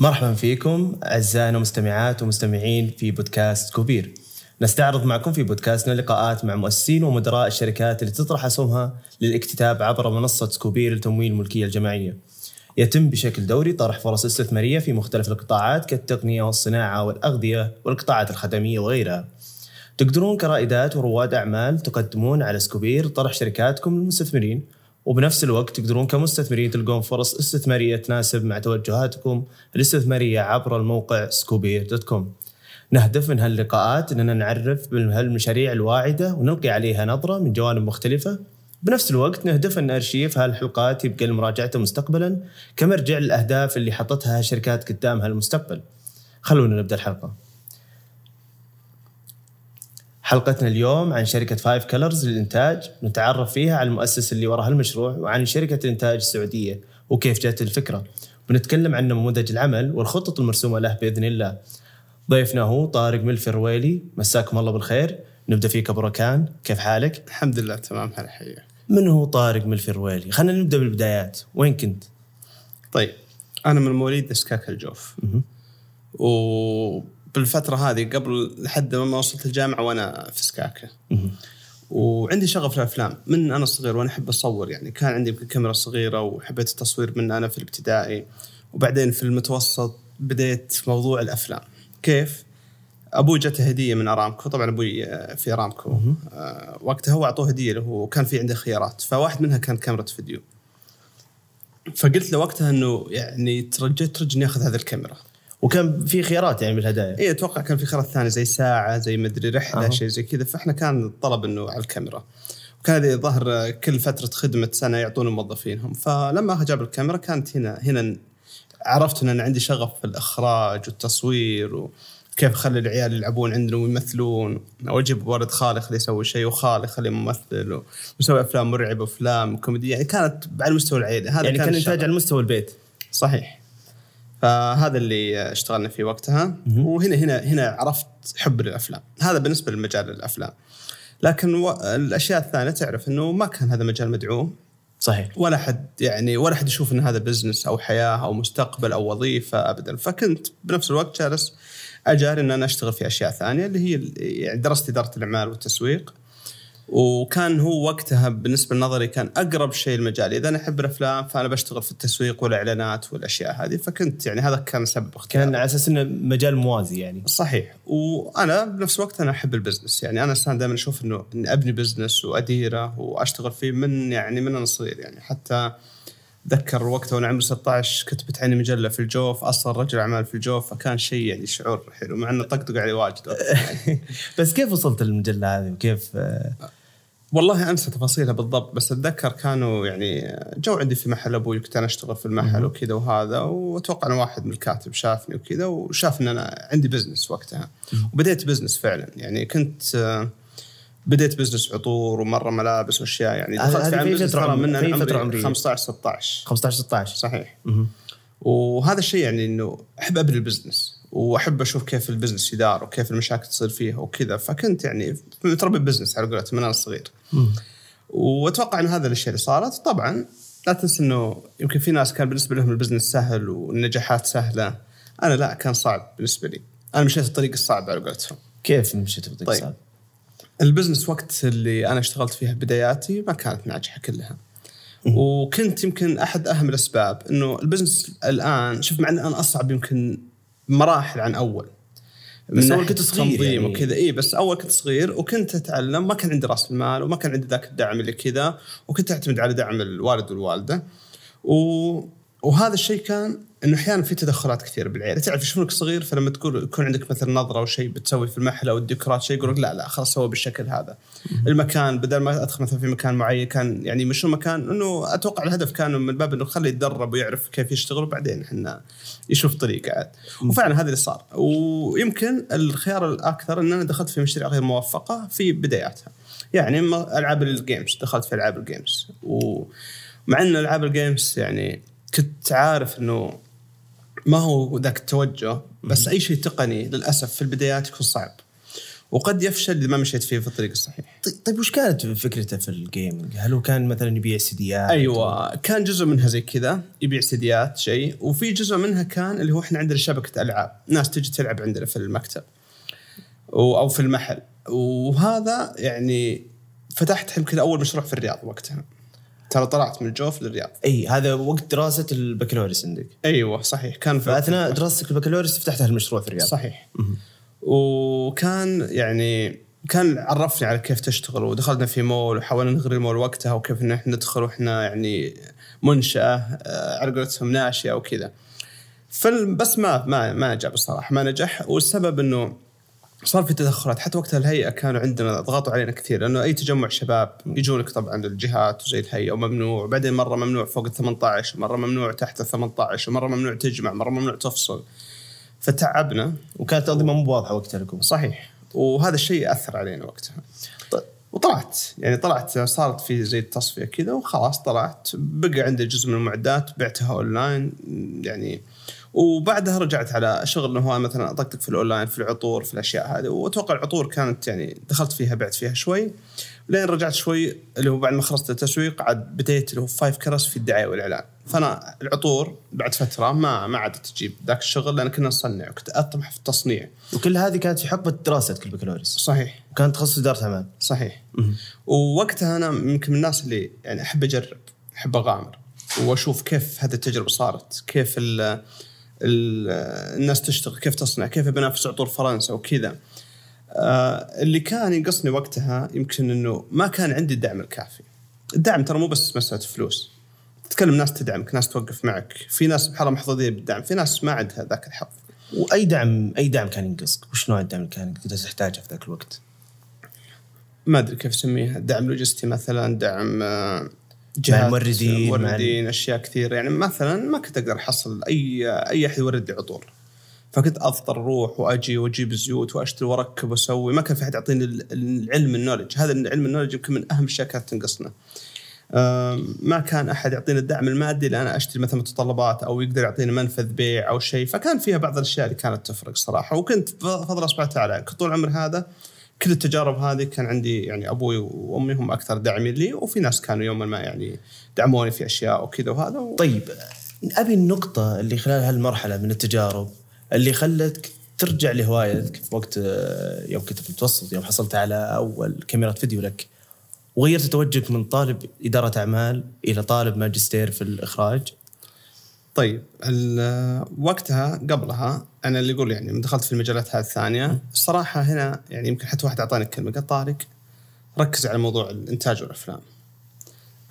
مرحبا فيكم أعزائنا المستمعات ومستمعين في بودكاست سكوبير. نستعرض معكم في بودكاستنا لقاءات مع مؤسسين ومدراء الشركات اللي تطرح اسهمها للاكتتاب عبر منصة سكوبير لتمويل الملكية الجماعية. يتم بشكل دوري طرح فرص استثمارية في مختلف القطاعات كالتقنية والصناعة والأغذية والقطاعات الخدمية وغيرها. تقدرون كرائدات ورواد أعمال تقدمون على سكوبير طرح شركاتكم للمستثمرين وبنفس الوقت تقدرون كمستثمرين تلقون فرص استثمارية تناسب مع توجهاتكم الاستثماريه عبر الموقع سكوبير dot com. نهدف من هاللقاءات إننا نعرف بهالمشاريع الواعدة ونلقي عليها نظرة من جوانب مختلفة بنفس الوقت نهدف أن ارشيف هالحلقات يبقى لمراجعته مستقبلا كمرجع للاهداف اللي حطتها شركات قدامها المستقبل. خلونا نبدأ الحلقة. حلقتنا اليوم عن شركة Five Colors للإنتاج نتعرف فيها على المؤسس اللي وراء المشروع وعن شركة الإنتاج السعودية وكيف جات الفكرة. بنتكلم عن نموذج العمل والخطط المرسومة له بإذن الله. ضيفنا هو طارق ملفي الرويلي مساكم الله بالخير. نبدأ فيك أبو ركان كيف حالك؟ الحمد لله تمام هلا حياك. من هو طارق ملفي الرويلي؟ خلينا نبدأ بالبدايات. وين كنت؟ طيب أنا من مواليد سكاكا الجوف. وبالفترة هذه قبل لحد ما وصلت الجامعة وأنا في سكاكة وعندي شغف في الافلام من أنا صغير وأنا أحب أصور يعني. كان عندي يمكن كاميرا صغيرة وحبيت التصوير من أنا في الابتدائي. وبعدين في المتوسط بديت في موضوع الأفلام. كيف؟ أبوي جته هدية من أرامكو. طبعا أبوي آه، في أرامكو. آه، وقتها هو أعطوه هدية له. وكان في عنده خيارات. فواحد منها كان كاميرا فيديو. فقلت له وقتها إنه يعني ترجيت ترجى إني آخذ هذه الكاميرا. وكان في خيارات يعني بالهدايا. اي أتوقع كان في خيارات ثانية زي ساعة زي مدري رحلة أها. شيء زي كذا. فإحنا كان الطلب إنه على الكاميرا. وكان هذه ظهر كل فترة خدمة سنة يعطون موظفينهم فلما جاب الكاميرا كانت هنا هنا عرفت إن أنا عندي شغف في الإخراج والتصوير وكيف أخلي العيال يلعبون عندنا ويمثلون. أو أجيب ولد خالي خليه يسوي شيء وخالي خليه ممثل ويسوي أفلام مرعبة وأفلام كوميدية. يعني كانت على مستوى العيلة. هذا يعني كان الشغف. إنتاج على مستوى البيت. صحيح. فهذا اللي اشتغلنا فيه وقتها. وهنا هنا هنا عرفت حب للأفلام. هذا بالنسبة لمجال الأفلام. لكن و... الأشياء الثانية تعرف إنه ما كان هذا مجال مدعوم. صحيح. ولا حد يعني ولا حد يشوف إن هذا business أو حياة أو مستقبل أو وظيفة ابدا. فكنت بنفس الوقت جالس أجاري إن أنا أشتغل في أشياء ثانية اللي هي يعني درست إدارة الأعمال والتسويق. وكان هو وقتها بالنسبة لنظري كان أقرب شيء لمجالي إذا أنا أحب الأفلام فأنا بشتغل في التسويق والإعلانات والأشياء هذه فكنت يعني هذا كان سبب اختياري. كان على أساس إنه مجال موازي يعني. صحيح. وأنا بنفس الوقت أنا أحب ال business. يعني أنا انسان دائما أشوف إنه إني أبني business وأديره وأشتغل فيه من يعني من أنا صغير. يعني حتى أتذكر وقتها وأنا عمري 16 كتبت عني مجله في الجوف. أصلا رجل أعمال في الجوف فكان شيء يعني شعور حلو مع إنه طقطق علي واجد. يعني. بس كيف وصلت للمجلة هذه؟ وكيف آه، والله أنسى تفاصيلها بالضبط بس أتذكر كانوا يعني جو عندي في محل أبوي كنت أنا أشتغل في المحل وكذا وهذا وأتوقع ان واحد من الكاتب شافني وكذا وشاف إن أنا عندي business وقتها. وبديت business فعلا يعني كنت بديت business عطور ومرة ملابس وأشياء يعني دخلت في business ترى عمر- من فترة عمري عمرية. 15 16 15 16 صحيح. وهذا الشيء يعني إنه أحب أبني ال business وأحب أشوف كيف ال business يدار وكيف المشاكل تصير فيها وكذا. فكنت يعني متربي business على قولتهم من أنا صغير. وأتوقع انه هذا الاشياء اللي صارت. طبعا لا تنسى إنه يمكن في ناس كان بالنسبة لهم ال business سهل والنجاحات سهلة. أنا لا كان صعب بالنسبة لي. أنا مشيت الطريق الصعب على قولتهم. كيف مشيت بطريق طيب. ال business وقت اللي أنا اشتغلت فيها بداياتي ما كانت ناجحة كلها. وكنت يمكن أحد أهم الأسباب إنه ال business الآن شوف مع إنه أنا أصعب يمكن مراحل عن أول. بس ناحية كنت صغير يعني. وكذا. اي بس أول كنت صغير وكنت أتعلم ما كان عندي راس المال وما كان عندي ذاك الدعم اللي كذا وكنت أعتمد على دعم الوالد والوالدة. و... وهذا الشيء كان إنه أحيانا في تدخلات كثيره بالعيلة. تعرف يشوفونك صغير؟ فلما تقول يكون عندك مثلا نظرة أو شيء بتسوي في المحل أو الديكورات شيء يقول لا لا خلاص سوى بالشكل هذا. المكان بدل ما أدخل مثلا في مكان معين كان يعني مش مكان إنه أتوقع الهدف كان من باب إنه خليه يتدرب ويعرف كيف يشتغل وبعدين إحنا يشوف طريقه عاد. وفعلا هذا اللي صار. ويمكن الخيار الأكثر إن أنا دخلت في مشاريع غير موفقة في بداياتها. يعني ألعاب ال games دخلت في ألعاب ال games. ومع إن ألعاب ال games يعني كنت عارف إنه ما هو ذاك التوجه بس أي شيء تقني للأسف في البدايات يكون صعب. وقد يفشل إذا ما مشيت فيه في الطريق الصحيح. طيب- طيب وش كانت فكرته في الجيمنج؟ هل هو كان مثلا يبيع سيديات؟ أيوه كان جزء منها زي كذا يبيع سيديات شيء وفي جزء منها كان اللي هو إحنا عندنا شبكة ألعاب. ناس تجي تلعب عندنا في المكتب أو في المحل. وهذا يعني فتحت يمكن أول مشروع في الرياض وقتها. ترى طلعت من الجوف للرياض. إي هذا وقت دراسة البكالوريوس عندك. أيوه صحيح. كان في فأثناء دراستك البكالوريوس فتحت هالمشروع في الرياض. صحيح. وكان يعني كان عرفني على كيف تشتغل ودخلنا في مول وحاولنا نغري المول وقتها وكيف إن إحنا ندخل وإحنا يعني منشأة آه، على قولتهم ناشئة وكذا. فال- بس ما ما ما نجح بصراحه ما نجح. والسبب إنه صار في تدخلات. حتى وقتها الهيئة كانوا عندنا ضغطوا علينا كثير لأنه أي تجمع شباب يجونك طبعا الجهات وزي الهيئة وممنوع. وبعدين مرة ممنوع فوق ال 18 مرة ممنوع تحت ال 18 ومرة ممنوع تجمع مرة ممنوع تفصل. فتعبنا وكانت الأنظمة مو واضحة وقتها لكم. صحيح. وهذا الشيء أثر علينا وقتها. وطلعت. يعني طلعت صارت في زي التصفية كذا وخلاص طلعت. بقى عندي جزء من المعدات بعتها أونلاين. يعني وبعدها رجعت على شغل إنه هو مثلا أطقطق في الأونلاين في العطور في الأشياء هذه. وأتوقع العطور كانت يعني دخلت فيها بعت فيها شوي. لين رجعت شوي اللي هو بعد ما خلصت التسويق عاد بديت اللي هو Five Colors في الدعاية والإعلان. فأنا العطور بعد فترة ما ما عادت تجيب ذاك الشغل لأن كنا نصنع وكنت أطمح في التصنيع. وكل هذه كانت في حقبة دراستك البكالوريوس؟ صحيح. وكان تخصص إدارة أعمال؟ صحيح. ووقتها أنا يمكن من الناس اللي يعني أحب أجرب أحب أغامر وأشوف كيف هذه التجربة صارت كيف ال الناس تشتغل كيف تصنع كيف بنافس عطور فرنسا وكذا. آه اللي كان ينقصني وقتها يمكن إنه ما كان عندي الدعم الكافي. الدعم ترى مو بس مسألة فلوس. تتكلم ناس تدعمك ناس توقف معك. في ناس سبحان الله محظوظين بالدعم في ناس ما عندها ذاك الحظ. وأي دعم أي دعم كان ينقصك؟ وش نوع الدعم اللي كان كنت تحتاجه في ذاك الوقت؟ ما أدري كيف أسميها. دعم لوجستي مثلا دعم مع جهات الموردين، مع موردين أشياء كثير يعني مثلا ما كنت أقدر أحصل أي أي أحد يورد لي عطور. فكنت اضطر أروح وأجي وأجيب زيوت وأشتري وأركب وأسوي. ما كان في أحد يعطيني ال- العلم النولج. هذا العلم النولج يمكن من أهم الأشياء كانت تنقصنا. ما كان أحد يعطيني الدعم المادي اللي أنا أشتري مثلا متطلبات أو يقدر يعطيني منفذ بيع أو شيء. فكان فيها بعض الأشياء اللي كانت تفرق صراحة. وكنت بفضل وتعالى كنت طول عمري هذا كل التجارب هذه كان عندي يعني أبوي وأمي هم أكثر داعمين لي وفي ناس كانوا يوما ما يعني دعموني في أشياء وكذا وهذا و... طيب أبي النقطة اللي خلال هالمرحلة من التجارب اللي خلتك ترجع لهوايتك وقت يوم كنت في المتوسط يوم حصلت على أول كاميرا فيديو لك وغيرت توجهك من طالب إدارة أعمال إلى طالب ماجستير في الإخراج. طيب وقتها قبلها أنا اللي يقول يعني دخلت في المجالات هذه الثانية الصراحة هنا يعني يمكن حتى واحد أعطاني كلمة قال طارق ركز على موضوع الإنتاج والأفلام.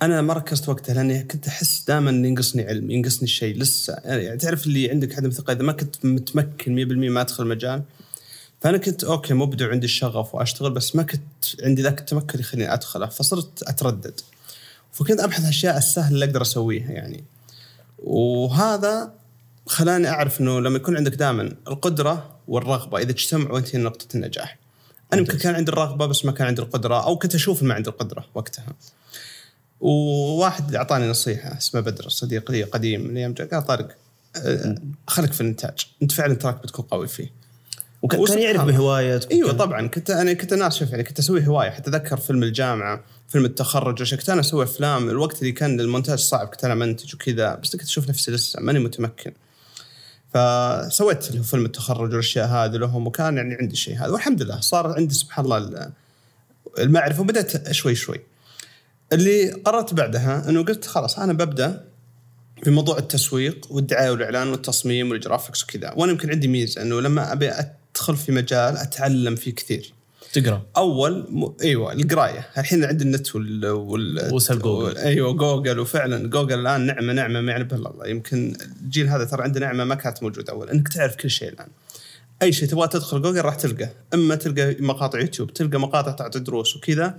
أنا ما ركزت وقتها لأني كنت أحس دائما ينقصني علم ينقصني شيء لسه يعني تعرف اللي عندك عدم ثقه إذا ما كنت متمكن 100% ما أدخل المجال فأنا كنت أوكي مبدع وعندي الشغف وأشتغل بس ما كنت عندي ذاك التمكن يخليني أدخله فصرت أتردد. فكنت أبحث عن الاشياء السهله اللي أقدر أسويها يعني. وهذا خلاني أعرف إنه لما يكون عندك دائما القدرة والرغبة إذا اجتمعوا أنت نقطة النجاح. أنا يمكن كان عندي الرغبة بس ما كان عندي القدرة أو كنت أشوف ما عندي القدرة وقتها. وواحد أعطاني نصيحة اسمه بدر صديق لي قديم من أيام قال طارق آه، خليك في الإنتاج أنت فعلا تراك بتكون قوي فيه. وكان كان يعرف. بهوايتك إيوه طبعا. كنت أنا كنت ناس شوف يعني كنت أسوي هواية. حتى أتذكر فيلم الجامعة فيلم التخرج وش كنت أنا أسوي أفلام. الوقت اللي كان المونتاج صعب. كنت أنا منتج وكذا. بس كنت أشوف نفسي لسه. ماني متمكن. فسويت هو فيلم التخرج والأشياء هذه لهم. وكان يعني عندي شيء هذا. والحمد لله. صار عندي سبحان الله ال- المعرفة. وبدأت شوي شوي. اللي قررت بعدها إنه قلت خلاص أنا ببدأ في موضوع التسويق والدعاية والإعلان والتصميم وال graphics وكذا. وأنا يمكن عندي ميزة إنه لما أبي أدخل في مجال أتعلم فيه كثير. تقرأ. أول م... إيوه القراية. الحين عندي النت وال, وال... وسهل جوجل. وال... إيوه جوجل. وفعلا جوجل الآن نعمة نعمة ما يعلم بها الا الله يمكن الجيل هذا ترى عنده نعمة ما كانت موجودة أول. إنك تعرف كل شيء الآن. أي شيء تبغى تدخل جوجل راح تلقى. إما تلقى مقاطع يوتيوب تلقى مقاطع تعطي دروس وكذا.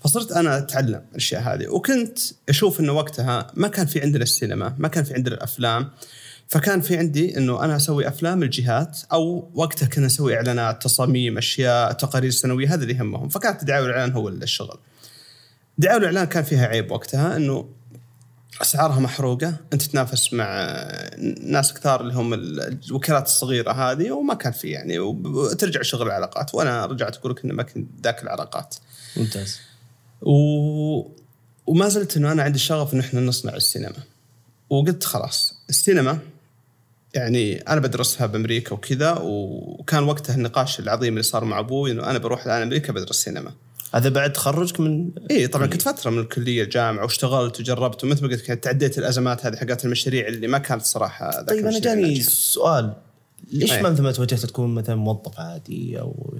فصرت أنا أتعلم الأشياء هذه. وكنت أشوف إنه وقتها ما كان في عندنا السينما ما كان في عندنا الأفلام. فكان في عندي إنه أنا أسوي أفلام الجهات أو وقتها كنا نسوي إعلانات تصاميم أشياء تقارير سنوية هذا اللي يهمهم فكانت الدعايه والإعلان هو الشغل. الدعايه والإعلان كان فيها عيب وقتها إنه أسعارها محروقة أنت تتنافس مع ناس كثار اللي هم الوكالات الصغيرة هذه وما كان في يعني وترجع شغل العلاقات. وأنا رجعت أقول لك إنه ما كنت ذاك العلاقات. ممتاز. و... وما زلت إنه أنا عندي شغف انه إحنا نصنع السينما. وقلت خلاص السينما يعني أنا بدرسها بأمريكا وكذا وكان وقتها النقاش العظيم اللي صار مع أبوي إنه أنا بروح الآن أمريكا بدرس سينما هذا بعد تخرجك من اي طبعا كنت فترة من الكلية الجامعة واشتغلت وجربت ومثل ما قلت تعديت الأزمات هذه حقات المشاريع اللي ما كانت صراحة طيب أنا جاني. سؤال ليش أي. ما مثل ما توجهت تكون مثلا موظف عادي أو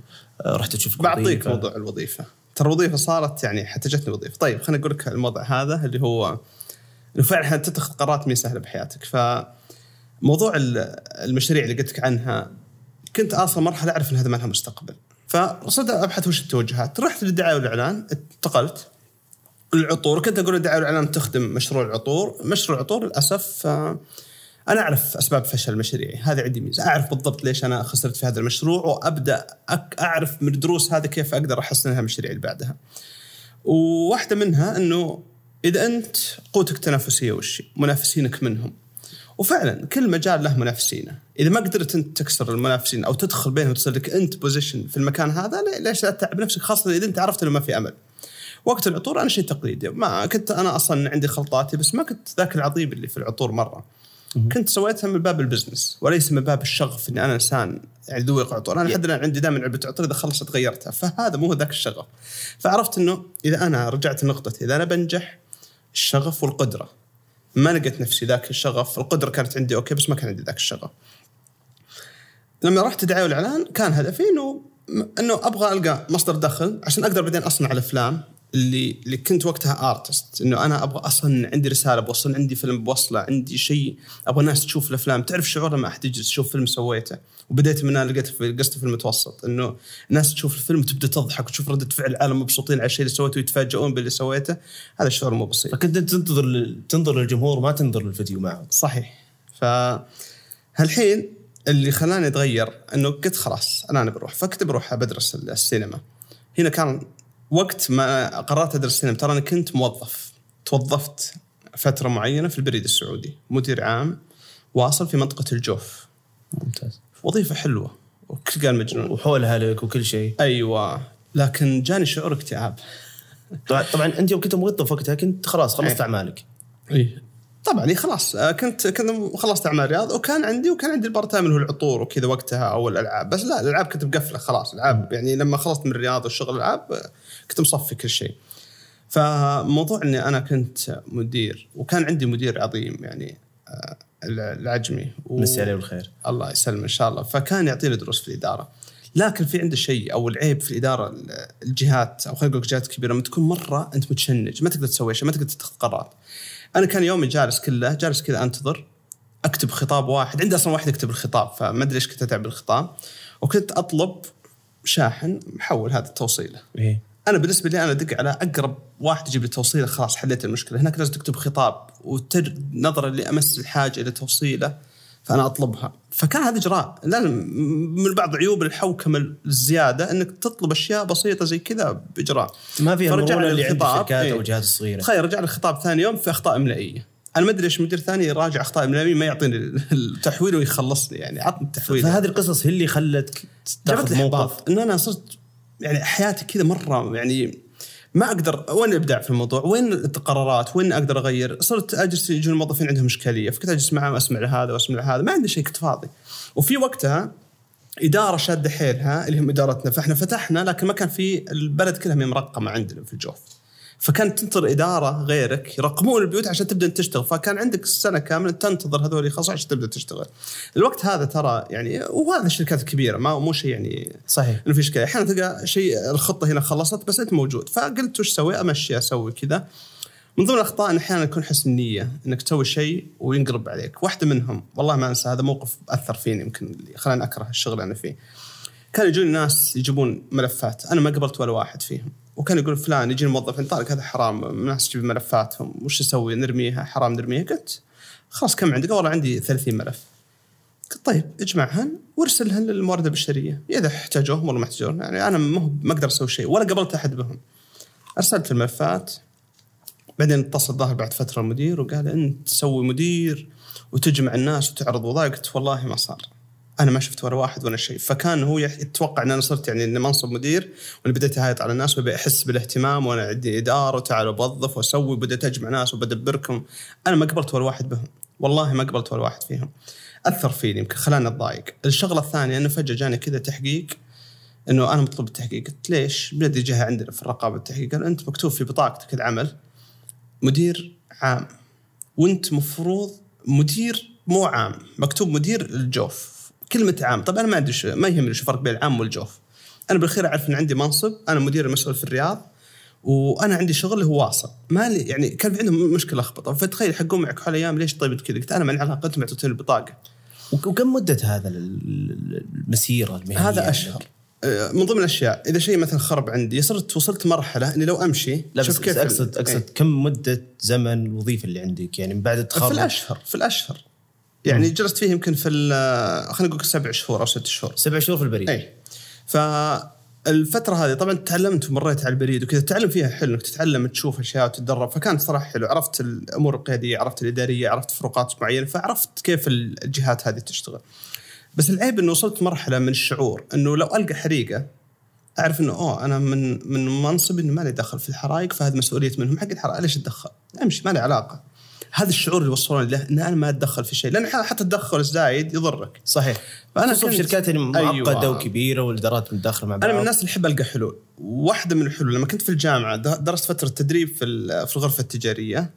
رحت تشوف بعطيك؟ موضوع الوظيفة ترى الوظيفة صارت يعني حتى جتني وظيفة طيب خليني أقول لك الموضوع هذا اللي هو إنه فعلا تتخذ قرارات مي سهلة بحياتك فموضوع ال- المشاريع اللي قلت لك عنها كنت أصلا مرحلة أعرف إن هذا ما لها مستقبل. فصرت أبحث وش التوجهات. رحت للدعاية والإعلان انتقلت العطور كنت أقول الدعايه والإعلان تخدم مشروع العطور. مشروع العطور للأسف آه، أنا أعرف أسباب فشل مشاريعي. هذا عندي ميزة. أعرف بالضبط ليش أنا خسرت في هذا المشروع وأبدأ أعرف من الدروس هذه كيف أقدر احسنها المشاريع اللي بعدها. وواحدة منها إنه إذا أنت قوتك التنافسية وش؟ منافسينك منهم. وفعلا كل مجال له منافسينه. إذا ما قدرت أنت تكسر المنافسين أو تدخل بينهم وتصير لك أنت position في المكان هذا لي- ليش لا تتعب نفسك؟ خاصة إذا أنت عرفت إنه ما في أمل. وقت العطور أنا شيء تقليدي. ما كنت أنا أصلا عندي خلطاتي بس ما كنت ذاك العظيم اللي في العطور مرة. كنت سويتها من باب ال business وليس من باب الشغف إني أنا إنسان يعني ذوق عطور. أنا لحد الآن عندي دائما علبه عطور إذا خلصت غيرتها. فهذا مو ذاك الشغف. فعرفت إنه إذا أنا رجعت لنقطتي إذا أنا بنجح الشغف والقدرة. ما لقيت نفسي ذاك الشغف. القدرة كانت عندي okay بس ما كان عندي ذاك الشغف. لما رحت الدعايه والإعلان كان هدفي إنه إنه أبغى ألقى مصدر دخل عشان أقدر بعدين أصنع الأفلام. اللي اللي كنت وقتها artist إنه أنا أبغى أصلا عندي رسالة بوصل عندي فيلم بوصله عندي شيء. أبغى الناس تشوف الأفلام. تعرف شعور لما أحد يجلس يشوف فيلم سويته؟ وبديت من هنا لقيت في قصته في المتوسط. إنه الناس تشوف الفيلم وتبدأ تضحك وتشوف ردة فعل العالم مبسوطين على الشيء اللي سويته ويتفاجئون باللي سويته. هذا شعور مو بسيط. فكنت تنتظر تنظر للجمهور ما تنظر للفيديو معه صحيح. ف هالحين اللي خلاني أتغير إنه قلت خلاص أنا أنا بروح. فكنت بروح بدرس السينما. هنا كان وقت ما قررت أدرس السينما ترى أنا كنت موظف. توظفت فترة معينة في البريد السعودي مدير عام واصل في منطقة الجوف. ممتاز. وظيفة حلوة وكل قال مجنون. وحولها لك وكل شيء. أيوه لكن جاني شعور اكتئاب. طبعا طبعا أنت يوم كنت موظف وقتها كنت خلاص خلصت إيه. أعمالك. اي طبعا خلاص آه، كنت كنت خلصت اعمال رياض وكان عندي وكان عندي ال part time اللي هو العطور وكذا وقتها أو الألعاب. بس لا الألعاب كنت مقفلة خلاص العاب يعني لما خلصت من الرياض والشغل الألعاب آه، كنت مصفي كل شيء. فموضوع إني أنا كنت مدير وكان عندي مدير عظيم يعني آه، العجمي. و... مسي عليه بالخير. الله يسلم إن شاء الله. فكان يعطيني دروس في الإدارة. لكن في عنده شيء أو العيب في الاداره ال- الجهات أو خلينا نقول جهات كبيره لما تكون مرة أنت متشنج ما تقدر تسوي شيء ما تقدر تتخذ قرارات أنا كان يومي جالس كله جالس كذا أنتظر أكتب خطاب واحد عندي أصلا واحد يكتب الخطاب فما أدري إيش كنت أتعب بالخطاب. وكنت أطلب شاحن محول هذه التوصيله إيه. أنا بالنسبة لي أنا أدق على أقرب واحد يجيب لي توصيلة خلاص حليت المشكلة. هناك لازم تكتب خطاب وتر نظرا لأمس الحاجة إلى توصيله. فأنا أطلبها. فكان هذا إجراء. لازم من بعض عيوب الحوكمة الزيادة إنك تطلب أشياء بسيطة زي كذا بإجراء. ما فيها فرجع اللي عند الخطاب، الشركات إيه. أو الجهات الصغيره تخيل رجع لي الخطاب ثاني يوم في أخطاء املائيه أنا ما أدري إيش مدير ثاني يراجع أخطاء املائيه ما يعطيني التحويل ويخلصني يعني عطني التحويل. فهذه القصص هي اللي خلتك تاخذ موقف. إن أنا صرت يعني حياتي كذا مرة يعني ما أقدر وين الإبداع في الموضوع؟ وين القرارات؟ وين أقدر أغير؟ صرت أجلس يجون الموظفين عندهم إشكالية، فكنت أجلس معهم أسمع لهذا وأسمع لهذا، ما عندي شيء كنت فاضي. وفي وقتها إدارة شادة حيلها اللي هم إدارتنا فإحنا فتحنا لكن ما كان في البلد كلها مرقمة عندنا في الجوف. فكانت تنتظر إدارة غيرك يرقمون البيوت عشان تبدأ تشتغل. فكان عندك سنة كاملة تنتظر هذول يخلصوا عشان تبدأ تشتغل. الوقت هذا ترى يعني وهذا الشركات الكبيره ما مو شيء يعني صحيح. إنه في إشكالية. أحيانا تلقى شيء الخطة هنا خلصت بس أنت موجود. فقلت وش أسوي؟ أمشي أسوي كذا. من ضمن الأخطاء إن أحيانا يكون حسن نيه إنك تسوي شيء وينقلب عليك. واحدة منهم والله ما أنسى هذا موقف أثر فيني يمكن خلاني أكره الشغل أنا فيه. كان يجوني ناس يجيبون ملفات أنا ما قبلت ولا واحد فيهم. وكان يقول فلان يجي الموظف طارق هذا حرام ناس تجيب ملفاتهم وش أسوي؟ نرميها حرام نرميها. قلت خلاص كم عندك؟ والله عندي 30 ملف. قلت طيب اجمعهن وارسلهن للموارد البشرية. إذا احتاجوهم والله ما احتاجوهم، يعني أنا ما, أقدر أسوي شيء ولا قبلت أحد بهم. أرسلت الملفات. بعدين اتصل ظهر بعد فترة المدير وقال أنت تسوي مدير وتجمع الناس وتعرض وظائف. قلت والله ما صار. أنا ما شفت ولا واحد ولا شيء. فكان هو يتوقع إن أنا صرت يعني ان منصب مدير وأنا بديت اهايط على الناس وأبي أحس بالاهتمام وأنا عندي إدارة وتعالوا بوظف وأسوي وبديت أجمع ناس وبدبركم. أنا ما قبلت ولا واحد بهم. والله ما قبلت ولا واحد فيهم. أثر فيني يمكن خلاني أتضايق. الشغلة الثانية انه فجأة جاني كذا تحقيق إنه أنا مطلوب التحقيق. قلت ليش؟ بلدي جهه عندنا في الرقابة التحقيق. قال أنت مكتوب في بطاقتك العمل مدير عام. وأنت مفروض مدير مو عام مكتوب مدير الجوف. كلمة عام. طب أنا ما شو ما يهمني شو الفرق بين العام والجوف. أنا بالأخير أعرف أن عندي منصب أنا مدير المسؤول في الرياض وأنا عندي شغل هو واصل. ما لي يعني كان في عندهم مشكلة لخبطة فتخيل حقون معك حول أيام ليش طيب كذا؟ قلت أنا من علاقة أنتم معطيتوني البطاقة. وك- وكم مدة هذا ال- ال- المسيرة المهنية؟ هذا أشهر. آه، من ضمن الأشياء إذا شيء مثلا خرب عندي صرت وصلت مرحلة إني لو أمشي لا شوف بس كيف اقصد أقصد إيه. كم مدة زمن الوظيفة اللي عندك؟ يعني من بعد في التخرج الأشهر في الأشهر. يعني جلست فيه يمكن في خلينا نقول سبع شهور أو ست شهور. سبع شهور في البريد. اي فالفترة هذه طبعا تعلمت ومريت على البريد وكذا. التعلم فيها حلو إنك تتعلم تشوف أشياء وتتدرب. فكان صراحة حلو. عرفت الأمور القيادية عرفت الإدارية عرفت فروقات معينة فعرفت كيف الجهات هذه تشتغل. بس العيب إنه وصلت مرحلة من الشعور إنه لو ألقى حريقة أعرف إنه أوه أنا من من منصبي إنه ما لي دخل في الحرائق فهذه مسؤولية منهم. حق الحرائق ليش أتدخل؟ أمشي ما لي علاقة. هذا الشعور اللي وصلوني له إن أنا ما أتدخل في شيء. لأن حتى التدخل الزايد يضرك. صحيح. فأنا كنت- شركات يعني معقدة أيوة. وكبيرة والإدارات متداخلة مع بعض أنا من الناس اللي أحب ألقى حلول. واحدة من الحلول لما كنت في الجامعة درست فترة تدريب في في الغرفة التجارية.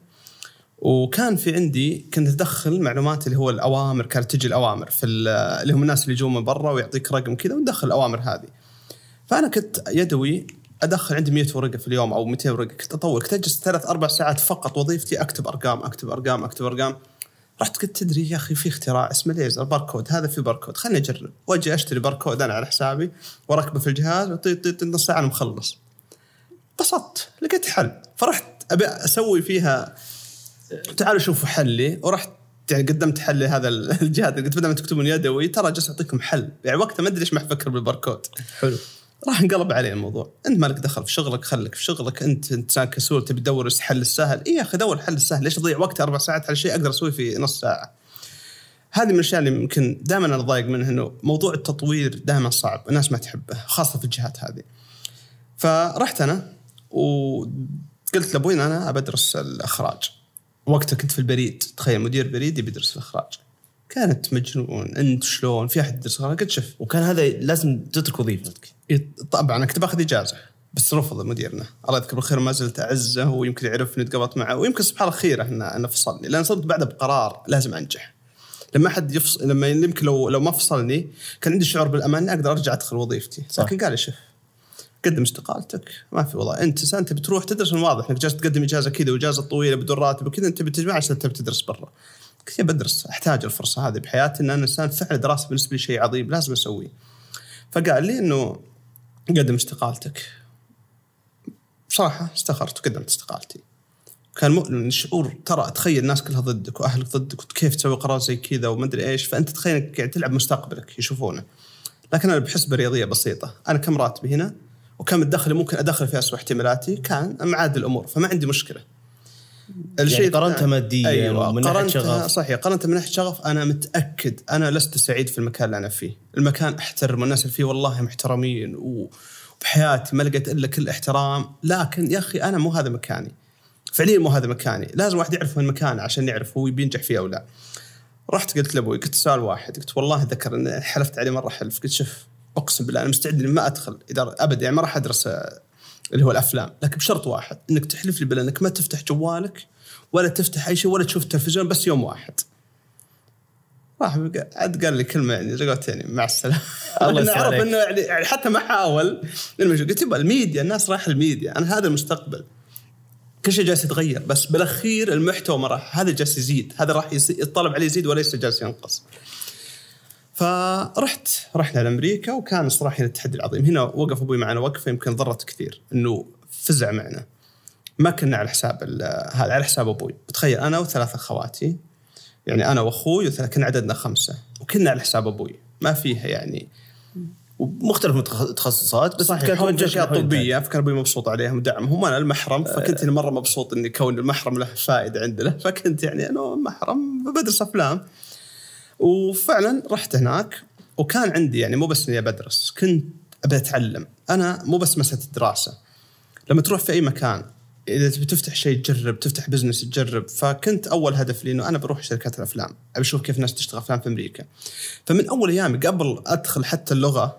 وكان في عندي كنت أدخل معلومات اللي هو الأوامر كانت تجي الأوامر في ال- اللي هم الناس اللي يجون من برا ويعطيك رقم كذا وندخل الأوامر هذه. فأنا كنت يدوي أدخل عندي 100 ورقة في اليوم أو 200 ورقة كنت أطول كنت أجلس ثلاث أربع ساعات فقط وظيفتي أكتب أرقام أكتب أرقام أكتب أرقام. رحت قلت تدري يا أخي في اختراع اسمه ليزر باركود هذا في باركود خليني أجرب. وأجي أشتري باركود أنا على حسابي وأركبه في الجهاز وطيط طيط نص ساعة مخلص. انبسطت لقيت حل. فرحت أبي أسوي فيها تعالوا شوفوا حلي. ورحت يعني قدمت حل لهذا الجهات قلت بدل ما تكتبون يدوي ترى جالس أعطيكم حل. يعني وقتها ما أدري ليش ما أفكر بالباركود حلو. راح انقلب عليه الموضوع. انت مالك دخل في شغلك خليك في شغلك. انت انسان كسول تبي تدور الحل السهل. اي يا أخي دور الحل السهل. ليش اضيع وقتي أربع ساعات على شيء أقدر أسويه في نص ساعة؟ هذه من الأشياء اللي يمكن دائما أنا ضايق منها إنه موضوع التطوير دائما صعب. الناس ما تحبه خاصة في الجهات هذه. فرحت أنا وقلت لأبوي أنا بدرس الإخراج. وقتها كنت في البريد. تخيل مدير بريد يبي يدرس الإخراج. كانت مجنون. أنت شلون؟ في أحد يدرس قلت شوف. وكان هذا لازم تترك وظيفتك. طبعا أنا كنت بأخذ إجازة بس رفض مديرنا. الله يذكره بالخير ما زلت أعزه ويمكن يعرفني تقابلت معه ويمكن سبحان الله خيره إنه انه فصلني. لأن صرت بعده بقرار لازم أنجح. لما حد يفصل لما يمكن لو لو ما فصلني كان عندي شعور بالأمان أقدر أرجع أدخل وظيفتي. صح. لكن قال لي شوف قدم استقالتك ما في وضع أنت سنه تبي تروح تدرس من واضح إنك جالس تقدم إجازة كذا وإجازة طويلة بدون راتب وكذا أنت بتجمع عشان تبي تدرس برا. قلت بدرس. أحتاج الفرصة هذه بحياتي ان أنا إنسان فعلا دراسة بالنسبة لي شيء عظيم لازم أسويه. فقال لي إنه قدم استقالتك. بصراحة استخرت وقدمت استقالتي. كان مؤلم الشعور ترى تخيل الناس كلها ضدك وأهلك ضدك وكيف تسوي قرار زي كذا وما ادري إيش فأنت تخيل إنك قاعد تلعب مستقبلك يشوفونه. لكن أنا بحسبه رياضيه بسيطة. أنا كم راتبي هنا وكم الدخل ممكن ادخل في اسوء احتمالاتي؟ كان معادل الأمور فما عندي مشكلة. يعني قارنتها مادياً أيوه ومن قارنتها شغف. صحيح قارنتها من ناحية شغف. أنا متأكد أنا لست سعيد في المكان اللي أنا فيه. المكان أحترم والناس اللي فيه والله محترمين وبحياتي ما لقيت إلا كل احترام. لكن يا أخي أنا مو هذا مكاني. فعليا مو هذا مكاني. لازم واحد يعرف وين مكانه عشان يعرف هو بينجح فيه أو لا. رحت قلت لأبوي قلت سؤال واحد. قلت والله ذكر ان حلفت عليه مرة حلف. قلت شوف أقسم بالله أنا مستعد إني ما أدخل إدارة ابدا يعني ما راح أدرس اللي هو الأفلام. لكن بشرط واحد إنك تحلف لي بالله إنك ما تفتح جوالك ولا تفتح أي شيء ولا تشوف التلفزيون بس يوم واحد. راح عاد قال لي كلمة يعني قلت يعني مع السلامة. الله اعرف. إنه يعني, يعني حتى ما حاول. قلت يبا الميديا الناس رايحة الميديا. أنا هذا المستقبل. كل شيء جالس يتغير بس بالأخير المحتوى ما راح هذا جالس يزيد. هذا راح يتطلب عليه يزيد وليس جالس ينقص. فرحت رحنا لأمريكا وكان الصراحه هنا التحدي العظيم. هنا وقف أبوي معنا وقفة يمكن ضرت كثير إنه فزع معنا. ما كنا على حساب هذا على حساب أبوي. تخيل أنا وثلاث أخواتي يعني أنا وأخوي كنا عددنا خمسة. وكنا على حساب أبوي. ما فيها يعني ومختلف التخصصات بس صحيح كانت اشياء. طبية. فكان أبوي مبسوط عليها مدعمهم وأنا المحرم فكنت أنا مرة مبسوط إني كون المحرم له فائدة عندنا. فكنت يعني أنا محرم بدرس أفلام. وفعلا رحت هناك وكان عندي يعني مو بس إني بدرس كنت أبي أتعلم. أنا مو بس مسألة الدراسة. لما تروح في أي مكان إذا تبي تفتح شيء تجرب تفتح business تجرب. فكنت أول هدف لي إنه أنا بروح شركات الأفلام. أبي أشوف كيف الناس تشتغل أفلام في أمريكا. فمن أول أيامي قبل أدخل حتى اللغة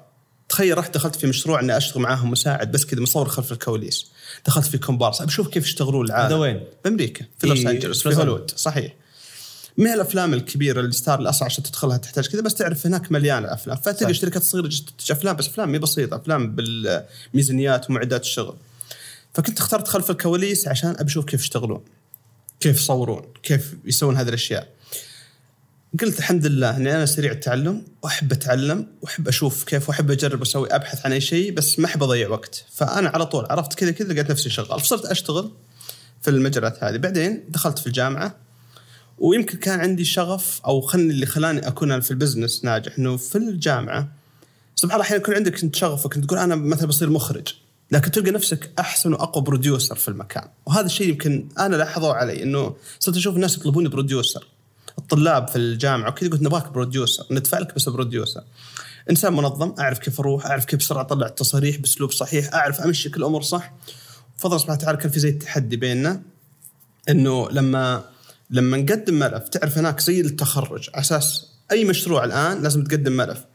تخيل رحت دخلت في مشروع إني أشتغل معاهم مساعد بس كذا مصور خلف الكواليس. دخلت في كومبارس. أبي أشوف كيف يشتغلون العالم. هذا وين؟ بامريكا في لوس أنجلوس في هوليوود. صحيح. ما هي الأفلام الكبيرة الستار الأصعب عشان تدخلها تحتاج كذا بس تعرف هناك مليانه افلام فتلقى صح. شركات صغيرة تنتج أفلام بس أفلام مي بسيطه أفلام بالميزانيات ومعدات الشغل. فكنت اخترت خلف الكواليس عشان أبي أشوف كيف يشتغلون كيف يصورون كيف يسوون هذه الأشياء. قلت الحمد لله إني أنا سريع التعلم وأحب أتعلم وأحب أشوف كيف وأحب أجرب أسوي أبحث عن أي شيء بس ما أحب أضيع وقت. فأنا على طول عرفت كذا كذا لقيت نفسي شغال. فصرت أشتغل في المجالات هذه. بعدين دخلت في الجامعة. ويمكن كان عندي شغف أو خلني اللي خلاني أكون في ال business ناجح إنه في الجامعة سبحان الله أحيانا يكون عندك أنت شغف وكنت تقول أنا مثلا بصير مخرج لكن تلقى نفسك أحسن وأقوى producer في المكان. وهذا الشيء يمكن أنا لاحظه علي إنه صرت أشوف الناس يطلبوني producer. الطلاب في الجامعة وكذا قلت نبغاك producer ندفع لك بس producer. إنسان منظم أعرف كيف أروح أعرف كيف بسرعة أطلع التصاريح بأسلوب صحيح أعرف أمشي كل الأمور صح. فضل سبحانه وتعالى كان في زي التحدي بيننا إنه لما لما نقدم ملف تعرف هناك زي التخرج أساس أي مشروع الآن لازم تقدم ملف.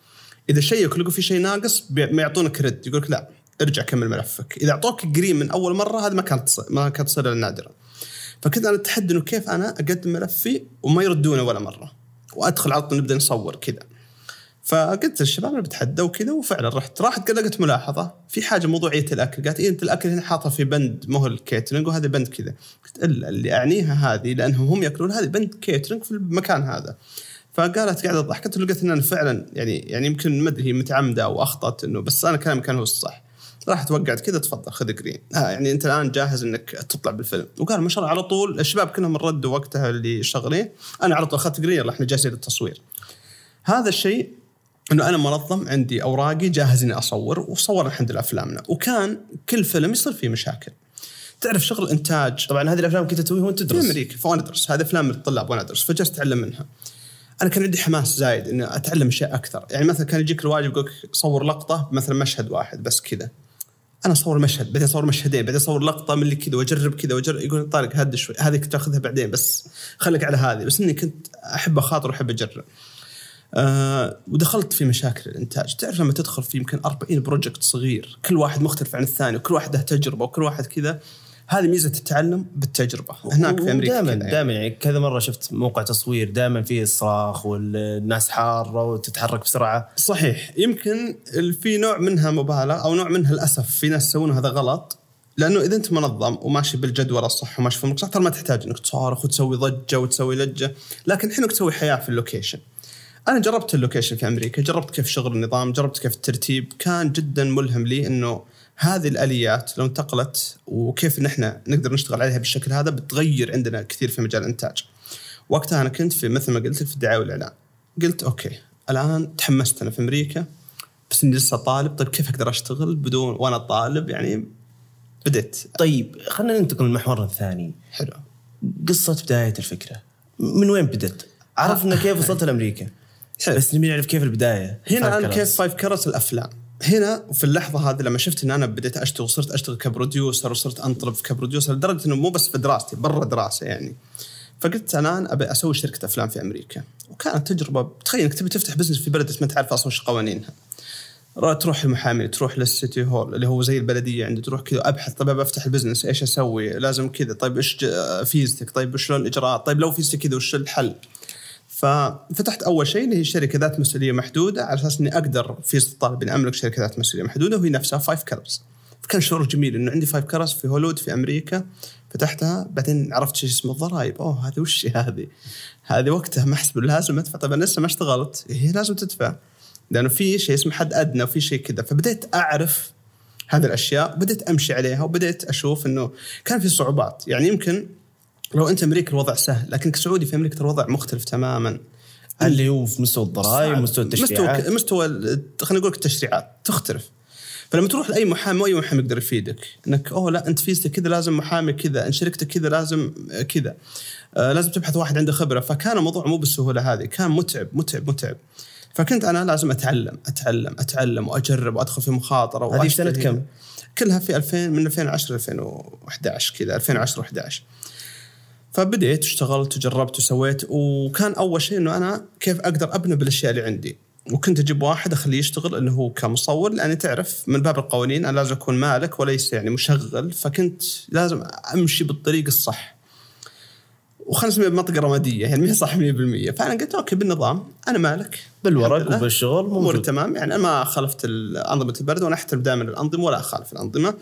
إذا شيك لقوا في شيء ناقص ما يعطونك رد يقول لك لا ارجع كمل ملفك. إذا أعطوك green من أول مرة هذا ما كانت ما كانت تصير إلا نادرة. فكنت أنا أتحدى إنه كيف أنا أقدم ملفي وما يردونه ولا مرة. وأدخل على طول نبدأ نصور كذا. فقلت للشباب أنا بتحدى وكذا وفعلا رحت. راحت لقيت ملاحظة في حاجة موضوعيه الاكل قالت إيه أنت الأكل هنا حاطه في بند مو ال catering وهذا بند كذا. قلت إلا اللي أعنيها هذه لأنهم هم يأكلون هذه بند catering في المكان هذا. فقالت قاعدة تضحك. قلت لقيت إن أنا فعلا يعني يعني يمكن ما أدري هي متعمدة أو أخطأت إنه بس أنا كلامي كان هو الصح. راحت وقعت كذا تفضل خذ green آه يعني أنت الآن جاهز إنك تطلع بالفيلم. وقال ما شاء الله على طول الشباب كلهم ردوا وقتها اللي شغالين. أنا على طول أخذت green إحنا جاهزين للتصوير. هذا الشيء إنه أنا منظم عندي أوراقي جاهز إني أصور وصورنا الحمد لله أفلامنا. وكان كل فيلم يصير فيه مشاكل. تعرف شغل الإنتاج؟ طبعا هذه الأفلام كنت تسويها وأنت في تدرس أمريكا فأنا أدرس. هذه أفلام للطلاب وأنا أدرس فجلست أتعلم منها. أنا كان عندي حماس زايد إني أتعلم أشياء أكثر. يعني مثلا كان يجيك الواجب يقول صور لقطة مثلا مشهد واحد بس كذا. أنا أصور مشهد بعدين أصور مشهدين بعدين أصور لقطة من اللي كذا وأجرب كذا وأجرب يقول طارق هد شوي هذه كنت تاخذها بعدين بس خليك على هذه. بس إني كنت أحب أخاطر وأحب أجرب. آه ودخلت في مشاكل الإنتاج. تعرف لما تدخل في يمكن 40 بروجكت صغير كل واحد مختلف عن الثاني وكل واحد له تجربة وكل واحد كذا هذه ميزة التعلم بالتجربة. هناك في أمريكا دائما يعني. دائما يعني كذا مرة شفت موقع تصوير دائما فيه صراخ والناس حارة وتتحرك بسرعة. صحيح. يمكن في نوع منها مبالغه أو نوع منها للأسف في ناس يسوون هذا غلط لأنه إذا أنت منظم وماشي بالجدول الصح وماشي في صح ترى ما تحتاج إنك تصارخ وتسوي ضجة وتسوي لجة لكن الحين انك تسوي حياة في ال location. أنا جربت ال location في أمريكا جربت كيف شغل النظام جربت كيف الترتيب كان جدا ملهم لي إنه هذه الآليات لو انتقلت وكيف ان إحنا نقدر نشتغل عليها بالشكل هذا بتغير عندنا كثير في مجال الإنتاج. وقتها أنا كنت في مثل ما قلت في الدعاية والإعلان. قلت okay الآن تحمست أنا في أمريكا بس إني لسه طالب طيب كيف أقدر أشتغل بدون وأنا طالب؟ يعني بديت طيب خلينا ننتقل لمحورنا الثاني. حلو. قصة بداية الفكرة. من وين بدت؟ عرفنا كيف وصلت لأمريكا. حلو. بس نبي نعرف كيف البداية؟ هنا أنا. كيف Five Colors الأفلام. هنا في اللحظة هذه لما شفت إن أنا بديت أشتغل صرت أشتغل ك producer وصرت انطلب ك producer لدرجة إنه مو بس في دراستي برا دراسة يعني. فقلت أنا أبي أسوي شركة أفلام في أمريكا. وكانت تجربة تخيل إنك تبي تفتح business في بلد ما تعرف أصلا وش قوانينها. تروح المحامي تروح لل city hall اللي هو زي البلدية عندي تروح كذا أبحث طيب ابى أفتح ال business إيش أسوي؟ لازم كذا طيب إيش فيزتك طيب شلون الإجراءات؟ طيب لو فيزتي كذا وش الحل؟ ففتحت أول شيء اللي هي شركة ذات مسؤولية محدودة على أساس إني أقدر في الطالب اني أملك شركة ذات مسؤولية محدودة وهي نفسها Five Colors فكان شعور جميل إنه عندي Five Colors في هوليوود في أمريكا فتحتها بعدين عرفت شيء اسمه الضرائب. أوه هذه وش هذه؟ هذه وقتها ما أحسب لازم أدفع. أنا لسه ما اشتغلت. هي لازم تدفع. لأنه في شيء اسمه حد أدنى وفي شيء كذا. فبديت أعرف هذه الأشياء بديت أمشي عليها وبديت أشوف إنه كان في صعوبات. يعني يمكن لو أنت أمريكا الوضع سهل لكن كسعودي في أمريكا الوضع مختلف تماما. اللي هو في مستوى الضرائب مستوى التشريعات. مستوى مستوى خلينا نقول التشريعات تختلف. فلما تروح لأي محامي واي محامي يقدر يفيدك. إنك أوه لا أنت فيزتك كذا لازم محامي كذا ان شركتك كذا لازم كذا. آه لازم تبحث واحد عنده خبرة. فكان الموضوع مو بالسهولة هذه كان متعب متعب متعب. فكنت أنا لازم أتعلم أتعلم أتعلم وأجرب وأدخل في مخاطرة هذه. سنة كم؟ كلها في 2000 من 2010 2011 كذا 2010 و11 فبديت اشتغلت وجربت وسويت. وكان أول شيء إنه أنا كيف أقدر أبني بالأشياء اللي عندي. وكنت أجيب واحد أخليه يشتغل إنه هو كمصور لأني تعرف من باب القوانين أنا لازم أكون مالك وليس يعني مشغل. فكنت لازم أمشي بالطريق الصح. وخلينا نسميها بمنطقه رمادية يعني ما هي صح 100% فأنا قلت أوكي بالنظام أنا مالك. بالورق. وبالشغل امور موجود تمام. يعني أنا ما خالفت ال- انظمه البرد وأنا أحترم دائما الأنظمة ولا أخالف الأنظمة.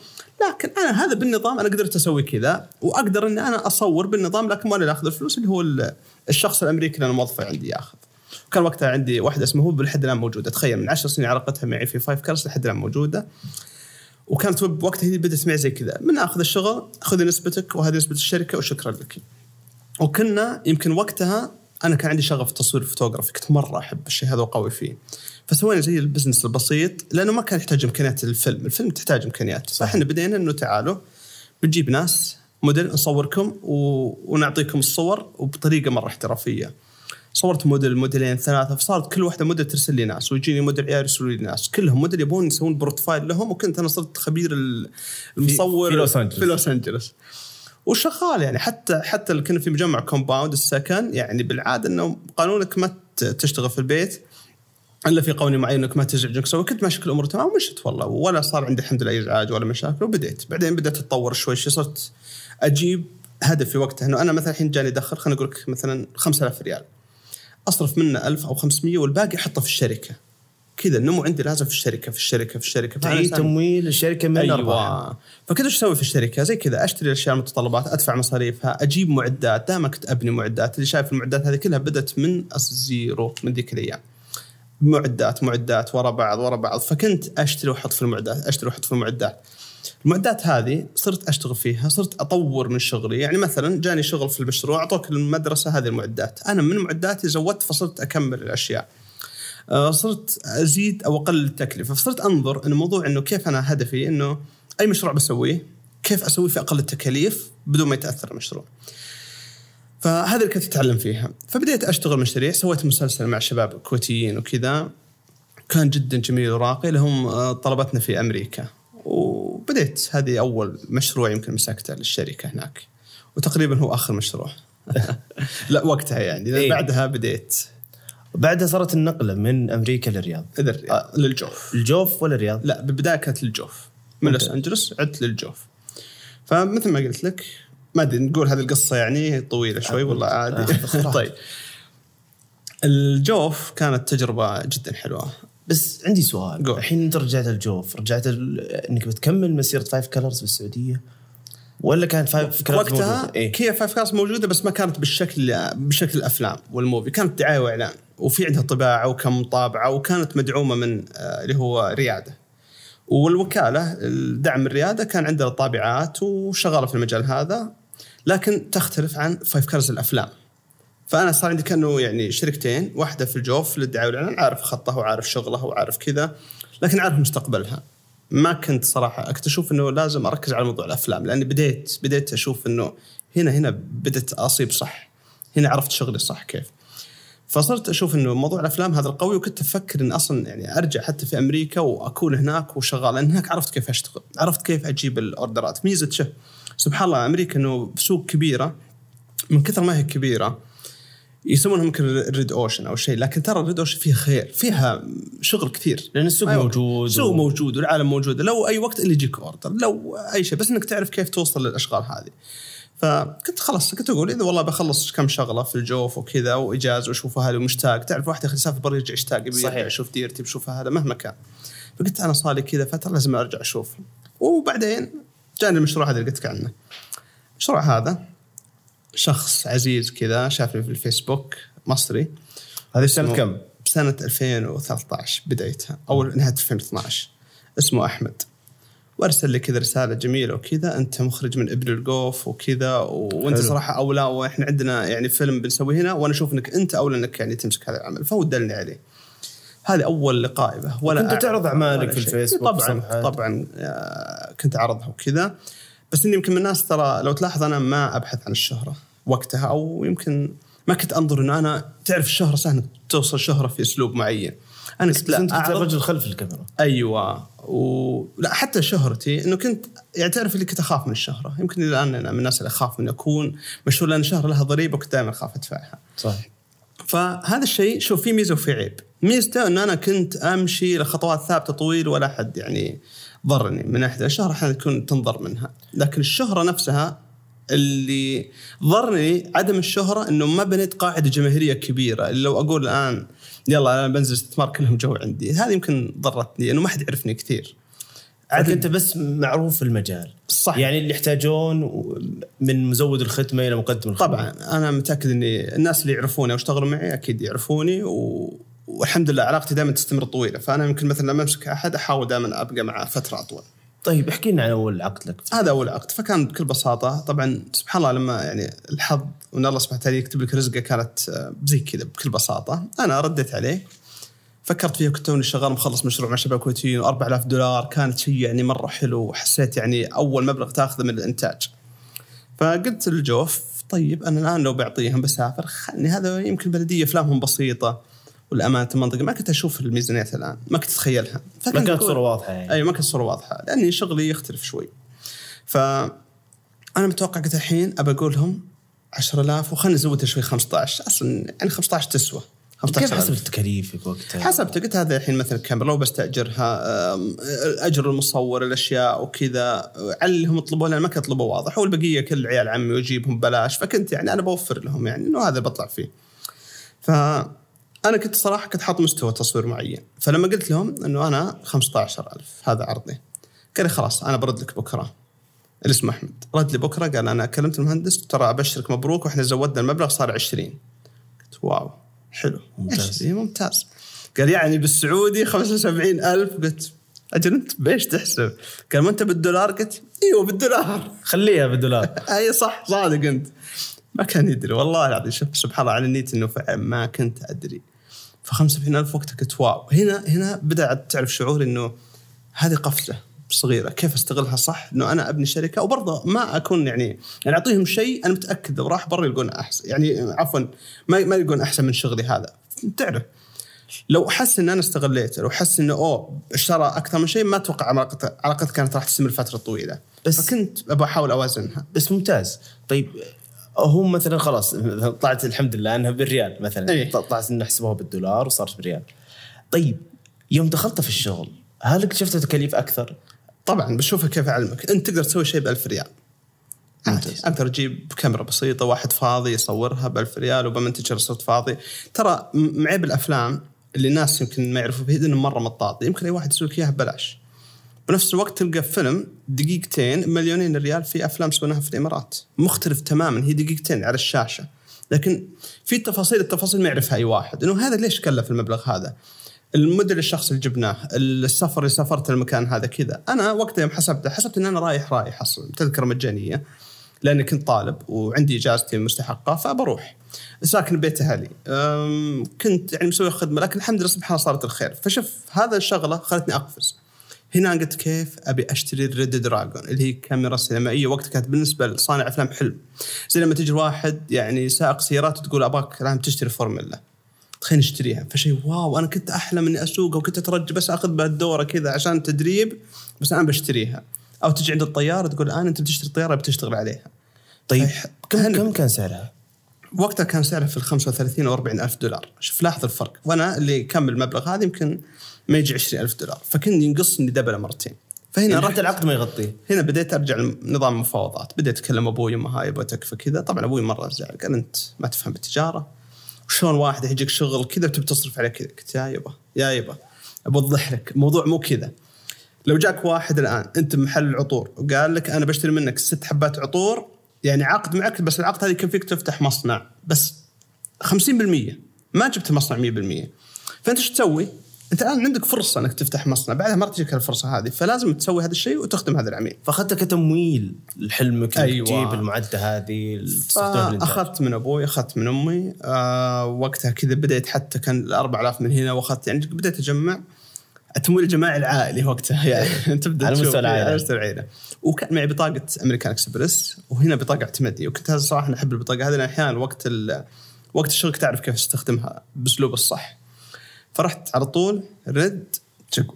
لكن أنا هذا بالنظام أنا قدرت أسوي كذا وأقدر إني أنا أصور بالنظام لكن ما أنا اللي أخذ الفلوس اللي هو ال- الشخص الأمريكي اللي أنا موظفه عندي ياخذ. كان وقتها عندي واحدة اسمها هو لحد الآن موجودة. تخيل من 10 سنين علاقتها معي في Five Colors لحد الآن موجودة. وكانت وقتها هي بدأت معي زي كذا. من أخذ الشغل خذي نسبتك وهذه نسبة الشركة وشكرا لك. وكنا يمكن وقتها أنا كان عندي شغف تصوير فوتوغرافي كنت مرة أحب الشيء هذا وقوي فيه. فسوينا زي ال business البسيط لأنه ما كان يحتاج إمكانيات الفيلم الفيلم تحتاج إمكانيات. فإحنا بدينا إنه تعالوا بنجيب ناس موديل نصوركم و... ونعطيكم الصور وبطريقة مرة احترافية. صورت موديل موديلين ثلاثة فصارت كل واحدة موديل ترسل لي ناس ويجيني موديل عيال يرسلوا لي ناس. كلهم موديل يبون يسوون profile لهم وكنت أنا صرت خبير ال- المصور في لوس أنجلوس. في لوس انجلوس وشغال يعني. حتى حتى اللي كنا في مجمع compound السكن يعني بالعادة إنه قانونك ما تشتغل في البيت إلا في قوانين معينة إنك ما تزعج انك تسوي كنت ماشي الأمور تمام ومشت والله. ولا صار عندي الحمد لله إزعاج ولا مشاكل وبديت. بعدين بدأت أتطور شوي. شوي صرت أجيب هدفي وقتها. إنه أنا مثلا الحين جاني دخل خلينا نقول لك مثلا 5000 ريال. أصرف منه 1000 أو 500 والباقي أحطه في الشركة. كذا النمو عندي لازم في الشركة في الشركة في الشركة. تعيد تمويل الشركة من أيوه. فكنت إيش أسوي في الشركة؟ زي كذا أشتري الأشياء المتطلبات أدفع مصاريفها أجيب معدات. دائما كنت ابني معدات اللي شايف المعدات هذه كلها بدأت من الزيرو من ذيك الأيام. معدات معدات ورا بعض ورا بعض. فكنت أشتري وأحط في المعدات أشتري وأحط في المعدات. المعدات هذه صرت أشتغل فيها صرت أطور من شغلي. يعني مثلا جاني شغل في المشروع أعطوك المدرسة هذه المعدات. أنا من معداتي زودت فصرت أكمل الأشياء. صرت أزيد أو أقلل التكلفة. فصرت أنظر إنه موضوع إنه كيف أنا هدفي إنه أي مشروع بسويه كيف أسويه في أقل التكاليف بدون ما يتأثر المشروع. فهذا اللي كنت أتعلم فيها. فبديت أشتغل مشاريع سويت مسلسل مع شباب كويتيين وكذا. كان جدا جميل وراقي لهم آه، طلبتنا في أمريكا. وبديت هذه أول مشروع يمكن مسكته للشركة هناك. وتقريبا هو آخر مشروع. لا وقتها يعني. إيه. بعدها بديت بعدها صارت النقلة من أمريكا للرياض. إذا الرياض. للجوف. الجوف ولا الرياض؟ لا بالبدايه كانت للجوف. من لوس أنجلوس عدت للجوف. فمثل ما قلت لك ما أدري نقول هذه القصة يعني طويلة شوي والله عادي. آه، طيب. الجوف كانت تجربة جدا حلوة. بس عندي سؤال. قول. الحين أنت رجعت الجوف رجعت ال... إنك بتكمل مسيرة Five Colors بالسعودية؟ ولا كانت Five Colors وقتها موجودة؟ إيه؟ كيا Five Colors موجودة بس ما كانت بالشكل بشكل الأفلام وال movie كانت دعاية وإعلان. وفي عندها طباعة وكم طابعة وكانت مدعومة من آه، اللي هو ريادة. والوكالة دعم الريادة كان عندها طابعات وشغالة في المجال هذا لكن تختلف عن Five Colors الأفلام. فأنا صار عندي كأنه يعني شركتين واحدة في الجوف للدعاية والإعلان عارف خطها وعارف شغلها وعارف كذا لكن عارف مستقبلها. ما كنت صراحة أشوف إنه لازم أركز على موضوع الأفلام لأني بديت بديت أشوف إنه هنا هنا بديت أصيب صح هنا عرفت شغلي صح كيف. فصرت أشوف إنه موضوع الأفلام هذا القوي وكنت أفكر إن أصلا يعني أرجع حتى في أمريكا وأكون هناك وشغال لأن هناك عرفت كيف أشتغل عرفت كيف أجيب الأوردرات. ميزة شف سبحان الله أمريكا إنه سوق كبيرة من كثر ما هي كبيرة يسمونها يمكن ال red ocean أو شيء لكن ترى ال red ocean فيها خير فيها شغل كثير لأن السوق أيوة. موجود السوق و- موجود والعالم موجود. لو أي وقت اللي يجيك order لو أي شيء بس إنك تعرف كيف توصل للأشغال هذه. فكنت خلاص كنت أقول إذا والله بخلص كم شغلة في الجوف وكذا واجازه واشوف أهلي ومشتاق تعرف واحد ياخذ يسافر برا يرجع يشتاق يبي صحيح. يشوف ديرتي بشوف هذا مهما كان. فقلت أنا صار لي كذا فترة لازم أرجع أشوف. وبعدين جاني المشروع هذا اللي قلت لك عنه. المشروع هذا شخص عزيز كذا شافني في الفيسبوك مصري. هذه سنة كم؟ بسنة 2013 بدايتها أو نهاية 2012 اسمه أحمد. وارسل لي كذا رسالة جميلة وكذا أنت مخرج من ابن القوف وكذا وأنت حلو. صراحة أولى وإحنا عندنا يعني فيلم بنسويه هنا وأنا أشوف إنك أنت أولى إنك يعني تمسك هذا العمل فودلني عليه هذه أول لقاء به ولا كنت تعرض أعمالك ولا في. الفيسبوك طبعا وصفحات؟ طبعا آه، كنت أعرضها وكذا بس إني يمكن من الناس ترى لو تلاحظ أنا ما أبحث عن الشهرة وقتها أو يمكن ما كنت أنظر انه أنا تعرف الشهرة سهلة توصل شهرة في أسلوب معين أنا كنت انت لا كنت أعرض. الرجل خلف الكاميرا. أيوه. و... لا حتى شهرتي إنه كنت يعني تعرف اللي كنت أخاف من الشهرة. يمكن الآن أنا من الناس اللي أخاف من أكون مشهور لأن الشهره لها ضريبة وكنت دائما أخاف أدفعها. صح فهذا الشيء شوف في ميزة وفي عيب. ميزته انه أنا كنت أمشي لخطوات ثابتة طويل ولا حد يعني ضرني. من ناحية الشهره أحيانا تكون تنضر منها. لكن الشهرة نفسها اللي ضرني عدم الشهرة إنه ما بنيت قاعدة جماهيرية كبيرة. اللي لو أقول الآن يلا أنا بنزل استثمار كلهم جو عندي. هذه يمكن ضرتني إنه ما حد يعرفني كثير. عاد أنت بس معروف في المجال. صح. يعني اللي يحتاجون من مزود الختمه إلى مقدم الختمه طبعا أنا متأكد إني الناس اللي يعرفوني أو اشتغلوا معي أكيد يعرفوني و... والحمد لله علاقتي دائما تستمر طويلة. فأنا يمكن مثلا لما أمسك أحد أحاول دائما أبقى معه فترة أطول. طيب احكي لنا عن أول عقد لك. هذا أول عقد فكان بكل بساطة طبعا سبحان الله لما يعني الحظ وإن الله سبحانه وتعالى يكتب لك رزقه كانت آه، زي كذا بكل بساطة. أنا رديت عليه فكرت فيها كنت توني شغال مخلص مشروع مع شباب كويتيين و4000 دولار كانت شيء يعني مرة حلو وحسيت يعني أول مبلغ تأخذه من الإنتاج. فقلت للجوف طيب أنا الآن لو بعطيهم بسافر خلني هذا يمكن بلدية أفلامهم بسيطة. والامانه المنطقة ما كنت أشوف الميزانيات الآن ما كنت أتخيلها. ما كانت صورة واضحة يعني. أيوه ما كانت الصورة واضحة لأني شغلي يختلف شوي. ف أنا متوقع قلت الحين أبى أقول لهم 10000 وخلني نزودها شوي 15 أصلا يعني 15 تسوى. كيف 15 حسبت تكاليفك وقتها؟ حسبت قلت هذا الحين مثلا كاميرا لو بستاجرها أجر المصور الأشياء وكذا. على اللي هم يطلبون ما كان يطلبوا واضح. والبقية كل عيال عمي وأجيبهم ببلاش. فكنت يعني أنا بوفر لهم يعني إنه هذا بطلع فيه. فانا كنت صراحة كنت حاط مستوى تصوير معين. فلما قلت لهم إنه أنا 15000 هذا عرضي. قال لي خلاص أنا برد لك بكرة. اللي اسمه أحمد. رد لي بكرة قال أنا كلمت المهندس ترى أبشرك مبروك وإحنا زودنا المبلغ صار 20 قلت واو. حلو ممتاز. 20 ممتاز. قال يعني بالسعودي 75000 قلت أجل أنت بإيش تحسب؟ قال ما أنت بالدولار؟ قلت إيوه بالدولار. خليها بالدولار. أي صح صادق أنت. ما كان يدري والله العظيم. شوف سبحان الله على نيتي إنه ما كنت أدري. ف 75000 وقتها قلت واو. هنا هنا بدأت تعرف شعور إنه هذه قفزة صغيرة. كيف أستغلها صح؟ إنه أنا أبني شركة وبرضه ما أكون يعني يعني أعطيهم شيء أنا متأكد لو راح برا يلقون أحسن. يعني عفوا ما ما يلقون أحسن من شغلي هذا. تعرف. لو حس إن أنا استغليته لو حس إنه أوه اشترى أكثر من شيء ما أتوقع علاقته علاقتي كانت راح تستمر فتره طويلة. بس- فكنت أبغى أحاول أوازنها. بس ممتاز. طيب هم مثلا خلاص طلعت الحمد لله إنها بالريال مثلا. إيه. طلعت انه حسبوها بالدولار وصارت بالريال. طيب يوم دخلت في الشغل هل اكتشفت تكاليف أكثر؟ طبعا بشوفها كيف أعلمك. أنت تقدر تسوي شيء ب 1000 ريال. أقدر أجيب كاميرا بسيطة واحد فاضي يصورها ب 1000 ريال وبمنتجها صوت فاضي. ترى معيب الأفلام اللي الناس يمكن ما يعرفوا فيه انه مرة مطاط يمكن أي واحد يسوي لك إياها ببلاش. بنفس الوقت تلقى فيلم دقيقتين مليونين ريال في أفلام سويناها في الإمارات. مختلف تماما هي دقيقتين على الشاشة. لكن في تفاصيل التفاصيل ما يعرفها أي واحد. إنه هذا ليش كلف المبلغ هذا؟ الموديل الشخص اللي جبناه السفر اللي سافرت المكان هذا كذا. أنا وقتها يوم حسبته حسبت إن أنا رايح رايح أصلا. تذكرة مجانية. لأني كنت طالب وعندي اجازتي مستحقة فبروح. ساكن بيت أهلي. كنت يعني مسوي خدمة لكن الحمد لله سبحان الله صارت الخير. فشوف هذا الشغلة خلتني أقفز. هنا قلت كيف أبي أشتري RED Dragon اللي هي كاميرا سينمائية. وقتها كانت بالنسبة لصانع أفلام حلم زي لما تجي واحد يعني سائق سيارات وتقول أبغاك الآن تشتري فورمولا تخيل نشتريها. فشيء wow أنا كنت أحلم إني أسوقها وكنت أترجى بس أخذ بها الدوره كذا عشان تدريب بس الان بشتريها. أو تجي عند الطيار تقول الآن أنت بتشتري طياره بتشتغل عليها. طيب. كم كم كان سعرها؟ وقتها كان سعرها في ال 35 أو 40 ألف دولار. شوف لاحظ الفرق. وأنا اللي كمل المبلغ هذا يمكن ما يجي 20 ألف دولار. فكنت ينقصني دبله مرتين. فهنا يعني رحت حتى العقد ما يغطيه هنا بديت أرجع لنظام المفاوضات. بديت اكلم أبوي امي هاي أبغى تكفى كذا. طبعا أبوي مرة زعل. قال أنت ما تفهم بالتجاره وشلون واحد يجيك شغل كذا بتبي تصرف عليه كذا؟ قلت يا يبا يا يبا ابى اوضح لك. الموضوع مو كذا. لو جاك واحد الآن أنت بمحل العطور وقال لك أنا بشتري منك ست حبات عطور يعني عقد معك بس العقد هذا يكفيك تفتح مصنع. بس 50% ما جبت المصنع 100% فأنت إيش تسوي؟ انت الآن عندك فرصة إنك تفتح مصنع بعدها ما راح تجيك الفرصة هذه فلازم تسوي هذا الشيء وتخدم هذا العميل فاخذته كتمويل لحلمك أيوة. تجيب المعدة هذه. اخذت من أبوي أخذت من أمي آه وقتها كذا بديت حتى كان ال 4000 من هنا وأخذت يعني بديت أجمع التمويل الجماعي العائلي وقتها يعني تبدا على مستوى العائلة. على مستوى العائلة وكان معي بطاقة American Express وهنا بطاقة اعتماديه وكنت صراحة أحب البطاقة هذه لأن أحيانا وقت وقت الشغل تعرف كيف تستخدمها بأسلوب الصح فرحت على طول رد تشك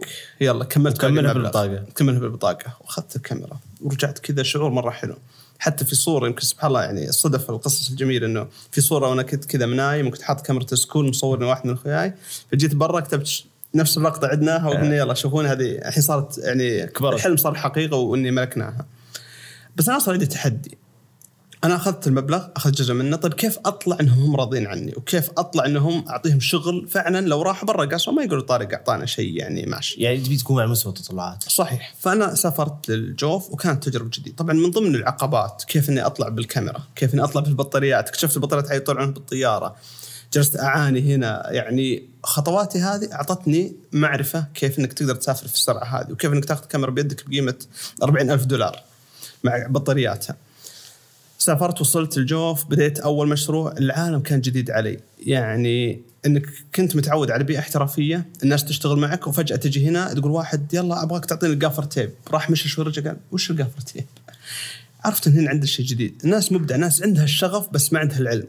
يلا كملت كملها المبلغ. بالبطاقة. كملها بالبطاقة. وأخذت الكاميرا. ورجعت كذا شعور مرة حلو. حتى في صورة يمكن سبحان الله يعني صدف القصص الجميلة إنه في صورة وأنا كنت كذا منايم وكنت حاط كاميرا سكول مصورني واحد من أخوياي. فجيت برا كتبت نفس اللقطة عدناها وقلنا يلا شوفون هذه. الحين صارت يعني كبرت. الحلم صار حقيقة وإني ملكناها. بس أنا صار عندي تحدي. أنا أخذت المبلغ أخذت جزء منه طيب كيف أطلع إنهم هم راضيين عني؟ وكيف أطلع إنهم أعطيهم شغل؟ فعلا لو راحوا برا قصوا ما يقولوا طارق أعطانا شيء يعني ماشي يعني تبي تكون على مستوى التطلعات. صحيح. فأنا سافرت للجوف وكانت تجربة جديدة. طبعا من ضمن العقبات كيف إني أطلع بالكاميرا كيف إني أطلع بالبطاريات اكتشفت البطاريات يطلعون بالطيارة. جلست أعاني هنا يعني خطواتي هذه أعطتني معرفة كيف إنك تقدر تسافر في السرعة هذه وكيف إنك تاخذ كاميرا بيدك بقيمة 40 ألف دولار مع بطارياتها. سافرت وصلت الجوف بديت أول مشروع العالم كان جديد علي. يعني إنك كنت متعود على بيئة احترافية الناس تشتغل معك وفجأة تجي هنا تقول واحد يلا أبغاك تعطيني الجافر تيب راح مشى شوي رجع قال وش الجافر تيب عرفت إن هنا عندي شيء جديد. الناس مبدع ناس عندها الشغف بس ما عندها العلم.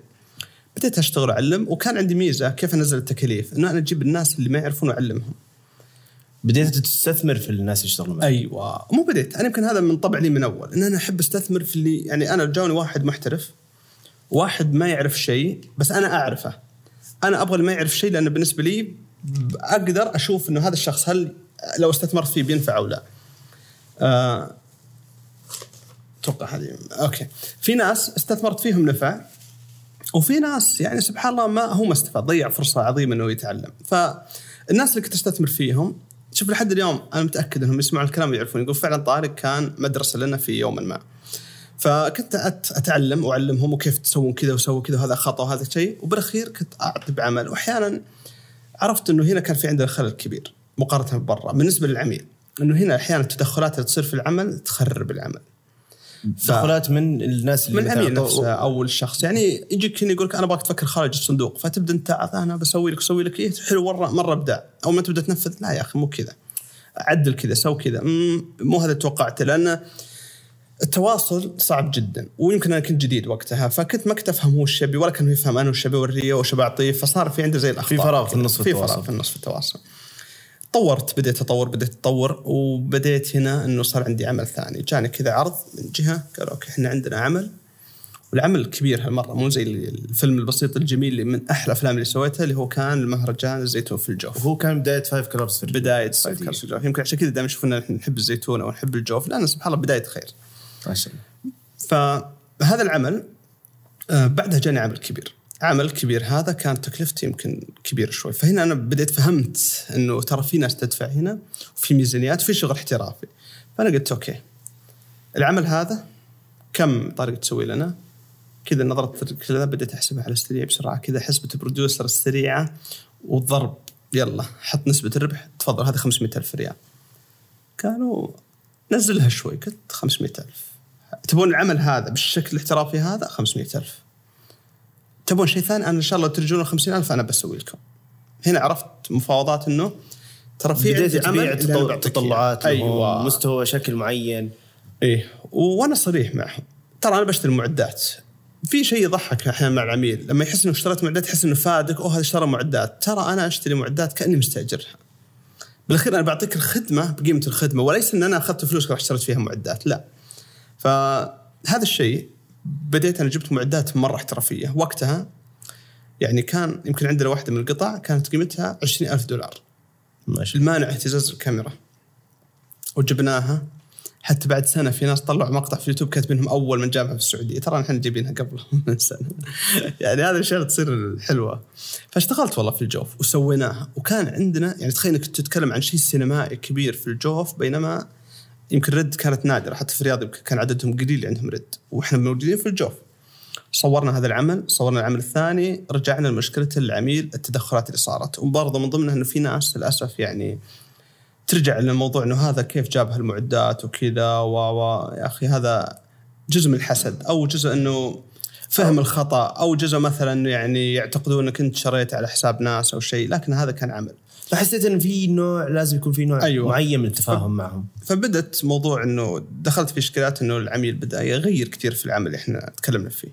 بديت أشتغل وأعلم وكان عندي ميزة كيف أنزل التكاليف؟ إنه أنا أجيب الناس اللي ما يعرفون واعلمهم بديت تستثمر في الناس يشتغلون معك أيوه. مو بديت. أنا يمكن هذا من طبع لي من أول. إن أنا أحب أستثمر في اللي يعني أنا جوني واحد محترف. واحد ما يعرف شيء بس أنا أعرفه. أنا أبغى اللي ما يعرف شيء لأن بالنسبة لي أقدر أشوف إنه هذا الشخص هل لو استثمرت فيه بينفع أو لا. آه، أتوقع هذه. أوكي. في ناس استثمرت فيهم نفع وفي ناس يعني سبحان الله ما هو ما استفاد ضيع فرصة عظيمة إنه يتعلم. فالناس اللي كنت أستثمر فيهم شوف لحد اليوم أنا متأكد إنهم يسمعون الكلام ويعرفون. يقول فعلا طارق كان مدرسة لنا في يوم ما. فكنت أتعلم وأعلمهم وكيف تسوون كذا وسووا كذا وهذا خطأ وهذا شيء. وبالأخير كنت أعطي بعمل. واحيانا عرفت إنه هنا كان في عندنا خلل كبير مقارنة برا بالنسبة للعميل. إنه هنا أحيانا التدخلات اللي تصير في العمل تخرب العمل. تدخلات من الناس اللي من العميل نفسه. أو الشخص. يعني يجيك هنا يقول لك أنا ابغاك تفكر خارج الصندوق فتبدأ أنت أنا بسوي لك أسوي لك. إيه حلو مره مرة ابداع أو ما تبدأ تنفذ لا يا أخي مو كذا. عدل كذا سو كذا. مو هذا توقعته لأن التواصل صعب جدا ويمكن أنا كنت جديد وقتها فكنت ما كنت أفهم هو إيش يبي ولا كان يفهم أنا وش ابي اوريه وش أعطيه فصار في عندي زي الأخطاء في فراغ في. النص في في. فراغ في النص في التواصل. طورت بديت أطور بديت اتطور وبديت هنا إنه صار عندي عمل ثاني. جاني كذا عرض من جهة قالوا okay إحنا عندنا عمل والعمل كبير هالمرة مو زي الفيلم البسيط الجميل اللي من أحلى الأفلام اللي سويتها اللي هو كان المهرجان الزيتون في الجوف. وهو كان بداية Five Colors في بداية صيفية. Five Colors الجوف. يمكن عشان كذا دائما يشوفون إحنا نحب الزيتون أو نحب الجوف لأن سبحان الله بداية خير. ما شاء الله. فهذا العمل آه، بعدها جاني عمل كبير. عمل كبير. هذا كانت تكلفته يمكن كبيره شوي. فهنا أنا بديت فهمت إنه ترى في ناس تدفع هنا وفي ميزانيات وفي شغل احترافي. فأنا قلت okay. العمل هذا كم طارق تسوي لنا؟ كذا نظرت كذا بديت أحسبها على السريع بسرعة. كذا حسبة ال producer السريعة والضرب. يلا حط نسبة الربح. تفضل هذا 500 ألف ريال. قالوا نزلها شوي قلت 500 ألف. تبون العمل هذا بالشكل الاحترافي هذا 500 ألف. تبون شيء ثاني؟ أنا إن شاء الله ترجون 50 ألف أنا بسوي لكم. هنا عرفت مفاوضات أنه ترى في بديت عندي عمل تبيع إياه. تطلعات أيوة أيوة. مستوى شكل معين. إيه. وأنا صريح معهم. ترى أنا بشتري معدات. في شيء يضحك أحيانا مع العميل. لما يحس إنه اشتريت معدات يحس إنه فادك أوه هذا اشترى معدات. ترى أنا أشتري معدات كأني مستأجرها. بالأخير أنا بعطيك الخدمة بقيمة الخدمة وليس إن أنا أخذت فلوس راح اشتريت فيها معدات لا. فهذا الشيء بديت أنا جبت معدات مرة احترافية. وقتها يعني كان يمكن عندنا واحدة من القطع كانت قيمتها 20000 دولار. ما شاء المانع اهتزاز الكاميرا وجبناها. حتى بعد سنة في ناس طلعوا مقطع في اليوتيوب كاتبينهم أول من جابها في السعودية. ترى إحنا جايبينها قبلهم من سنة. يعني هذه الأشياء تصير حلوة فاشتغلت والله في الجوف وسويناها. وكان عندنا يعني تخيل إنك تتكلم عن شيء سينمائي كبير في الجوف بينما يمكن رد كانت نادرة حتى في الرياض يمكن كان عددهم قليل عندهم رد وإحنا موجودين في الجوف. صورنا هذا العمل صورنا العمل الثاني رجعنا لمشكلة العميل التدخلات اللي صارت. وبرضه من ضمنها إنه في ناس للأسف يعني ترجع للموضوع إنه هذا كيف جاب هالمعدات وكذا و و- يا أخي هذا جزء من الحسد أو جزء إنه فهم الخطأ أو جزء مثلا يعني يعتقدون إنك أنت شريت على حساب ناس أو شيء لكن هذا كان عمل. فحسيت إن في نوع لازم يكون في نوع أيوة. معين من التفاهم معهم. فبدت موضوع إنه دخلت في اشكالات إنه العميل بدأ يغير كثير في العمل اللي إحنا تكلمنا فيه.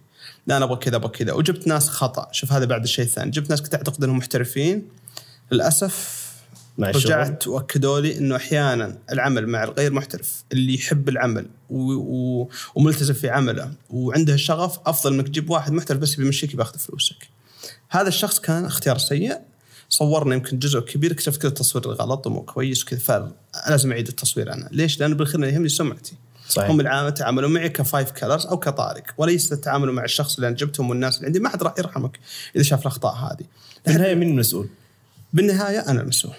لا أنا أبغى كذا أبغى كذا. وجبت ناس خطأ. شوف هذا بعد الشيء الثاني جبت ناس كنت أعتقد إنهم محترفين. للأسف مع رجعت وأكدوا لي إنه أحيانا العمل مع الغير محترف اللي يحب العمل و... و... وملتزم في عمله وعنده الشغف أفضل إنك تجيب واحد محترف بس بيمشيك بياخذ فلوسك. هذا الشخص كان اختيار سيء. صورنا يمكن جزء كبير اكتشفت كذا التصوير غلط ومو كويس وكذا فلازم أعيد التصوير أنا، ليش؟ لأنه بالاخير يهمني سمعتي. صحيح. هم العامة تعاملوا معي كفايف كلرز أو كطارق وليس التعامل مع الشخص اللي أنا جبتهم والناس اللي عندي ما حد راح يرحمك إذا شاف الأخطاء هذه. في النهاية مين المسؤول؟ بالنهاية أنا المسؤول.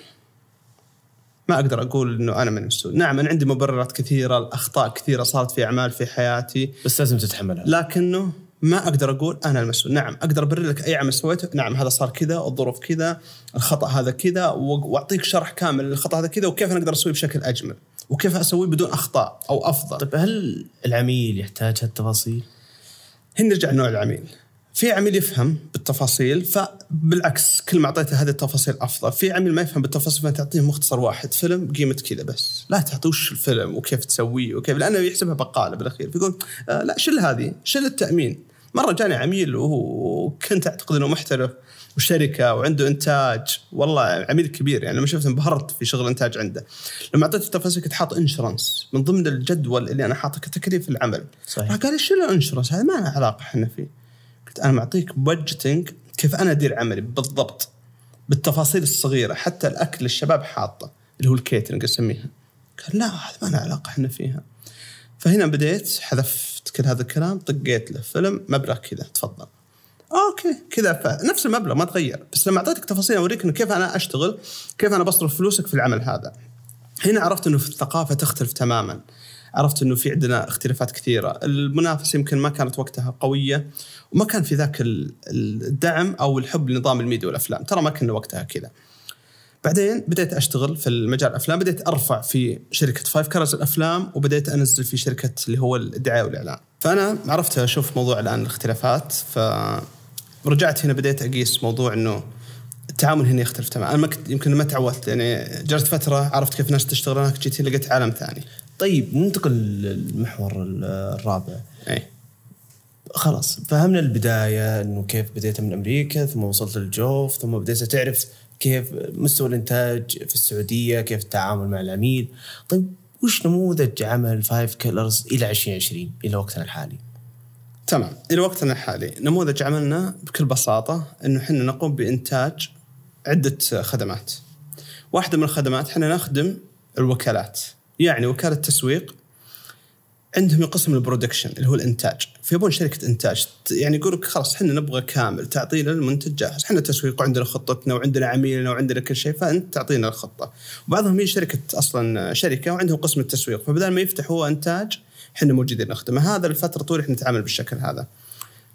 ما أقدر أقول إنه أنا من المسؤول، نعم أنا عندي مبررات كثيرة، الأخطاء كثيرة صارت في أعمال في حياتي، بس لازم تتحملها لكنه ما أقدر أقول أنا المسؤول، نعم أقدر أبرر لك أي عمل سويته، نعم هذا صار كذا، الظروف كذا، الخطأ هذا كذا، وأعطيك شرح كامل للخطأ هذا كذا وكيف أنا أقدر أسويه بشكل أجمل، وكيف أسويه بدون أخطاء أو أفضل. طيب هل العميل يحتاج هالتفاصيل؟ هنا نرجع لنوع العميل. في عميل يفهم بالتفاصيل فبالعكس كل ما أعطيته هذه التفاصيل أفضل. في عميل ما يفهم بالتفاصيل فتعطيه مختصر واحد فيلم قيمة كذا بس. لا تعطيه وش الفيلم وكيف تسويه وكيف لأنه يحسبها بقالة بالأخير. فيقول آه لا شيل هذه شيل التأمين. مرة جاني عميل وكنت أعتقد إنه محترف وشركة وعنده إنتاج. والله عميل كبير يعني لما شفت انبهرت في شغل إنتاج عنده. لما أعطيته التفاصيل كنت حاط insurance من ضمن الجدول اللي أنا حاطه كتكليف العمل. صحيح. قال لي شو ال insurance هذا ما له علاقة إحنا فيه. قلت أنا معطيك budgeting كيف أنا أدير عملي. بالضبط. بالتفاصيل الصغيرة حتى الأكل الشباب حاطه اللي هو ال catering أسميها. قال لا هذا ما له علاقة إحنا فيها. فهنا بديت حذفت كل هذا الكلام طقيت له فيلم مبلغ كذا تفضل. okay كذا ف- نفس المبلغ ما تغير. بس لما أعطيتك تفاصيل أوريك إنه كيف أنا أشتغل كيف أنا بصرف فلوسك في العمل هذا. هنا عرفت إنه في الثقافة تختلف تماما. عرفت إنه في عندنا اختلافات كثيرة. المنافسة يمكن ما كانت وقتها قوية وما كان في ذاك ال- الدعم أو الحب لنظام الميديا والأفلام. ترى ما كنا وقتها كذا. بعدين بديت أشتغل في المجال الأفلام بديت أرفع في شركة Five Colors الأفلام وبديت أنزل في شركة اللي هو الدعايه والإعلان. فأنا عرفت أشوف موضوع الان الاختلافات فرجعت هنا بديت أقيس موضوع إنه التعامل هنا يختلف تماما. أنا ما كنت يمكن ما تعودت يعني جرت فترة عرفت كيف الناس تشتغل هناك جيت هنا لقيت عالم ثاني. طيب ننتقل للمحور الرابع. إي. خلاص فهمنا البداية إنه كيف بديت من أمريكا ثم وصلت للجوف ثم بديت تعرف كيف مستوى الإنتاج في السعودية كيف التعامل مع العميل؟ طيب وش نموذج عمل Five Colors إلى 2020 إلى وقتنا الحالي؟ تمام إلى وقتنا الحالي. نموذج عملنا بكل بساطة إنه إحنا نقوم بإنتاج عدة خدمات. واحدة من الخدمات إحنا نخدم الوكالات. يعني وكالة تسويق عندهم قسم ال production اللي هو الإنتاج. فيبون شركة إنتاج يعني يقول لك خلاص إحنا نبغى كامل تعطينا المنتج جاهز. إحنا تسويق وعندنا خطتنا وعندنا عميلنا وعندنا كل شيء فأنت تعطينا الخطة. وبعضهم هي شركة أصلا شركة وعندهم قسم التسويق. فبدل ما يفتح هو إنتاج إحنا موجودين نخدمه. هذا الفترة طول إحنا نتعامل بالشكل هذا.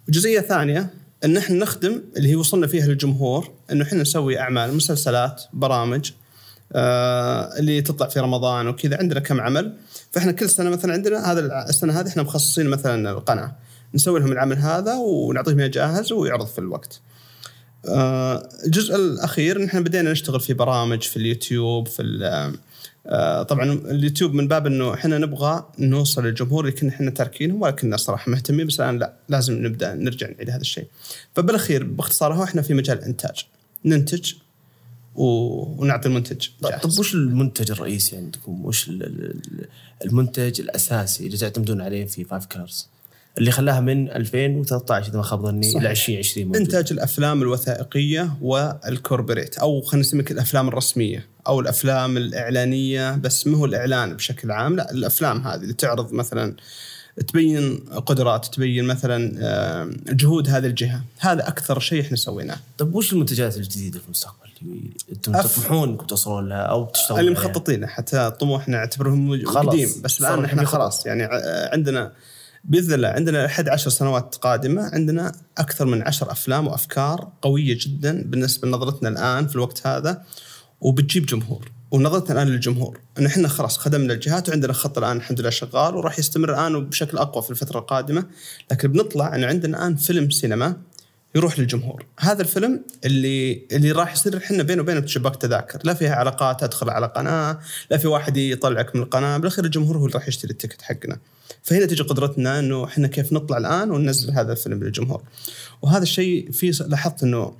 وجزئيه ثانية إن إحنا نخدم اللي هي وصلنا فيها للجمهور إنه إحنا نسوي أعمال مسلسلات برامج آه اللي تطلع في رمضان وكذا. عندنا كم عمل؟ فإحنا كل سنة مثلا عندنا هذا السنة هذه إحنا مخصصين مثلا القناة نسوي لهم العمل هذا ونعطيهم إياه جاهز ويعرض في الوقت. آه، الجزء الأخير ان إحنا بدينا نشتغل في برامج في اليوتيوب في آه، طبعا اليوتيوب من باب إنه إحنا نبغى نوصل للجمهور اللي كنا إحنا تاركينهم ولا كنا صراحة مهتمين بس الآن لا لازم نبدأ نرجع نعيد هذا الشيء. فبالأخير باختصار هو إحنا في مجال الانتاج ننتج ونعطي المنتج طيب, جاهز. طيب وش المنتج الرئيسي عندكم؟ وش ال- ال- المنتج الأساسي اللي تعتمدون عليه في Five Colors؟ اللي خلاها من 2013 إذا ما خاب ظني. إلى 2020 موجود. إنتاج الأفلام الوثائقية وال corporate أو خلينا نسميك الأفلام الرسمية أو الأفلام الإعلانية بس ما هو الإعلان بشكل عام لا الأفلام هذه اللي تعرض مثلا تبين قدرات تبين مثلا جهود هذه الجهة هذا أكثر شيء إحنا سويناه طيب وش المنتجات الجديدة في المستقبل أنتم تطمحون انكم توصلون لها أو تشتغلون اللي؟ مخططين حتى طموحنا نعتبرهم. قديم بس الآن إحنا. خلاص يعني ع- عندنا بإذن الله عندنا لحد عشر سنوات قادمة عندنا أكثر من عشر أفلام وأفكار قوية جدا بالنسبة لنظرتنا الآن في الوقت هذا وبتجيب جمهور ونظرتنا الآن للجمهور إن إحنا خلاص خدمنا الجهات وعندنا خط الآن الحمد لله شغال وراح يستمر الآن بشكل أقوى في الفترة القادمة لكن بنطلع إن عندنا الآن فيلم سينما يروح للجمهور. هذا الفيلم اللي اللي راح يصير إحنا بينه وبينه شباك تذاكر. لا فيها علاقات أدخل على قناة لا في واحد يطلعك من القناة. بالأخير الجمهور هو اللي راح يشتري التيكت حقنا. فهنا تجي قدرتنا إنه إحنا كيف نطلع الآن وننزل هذا الفيلم للجمهور. وهذا الشيء في لاحظت إنه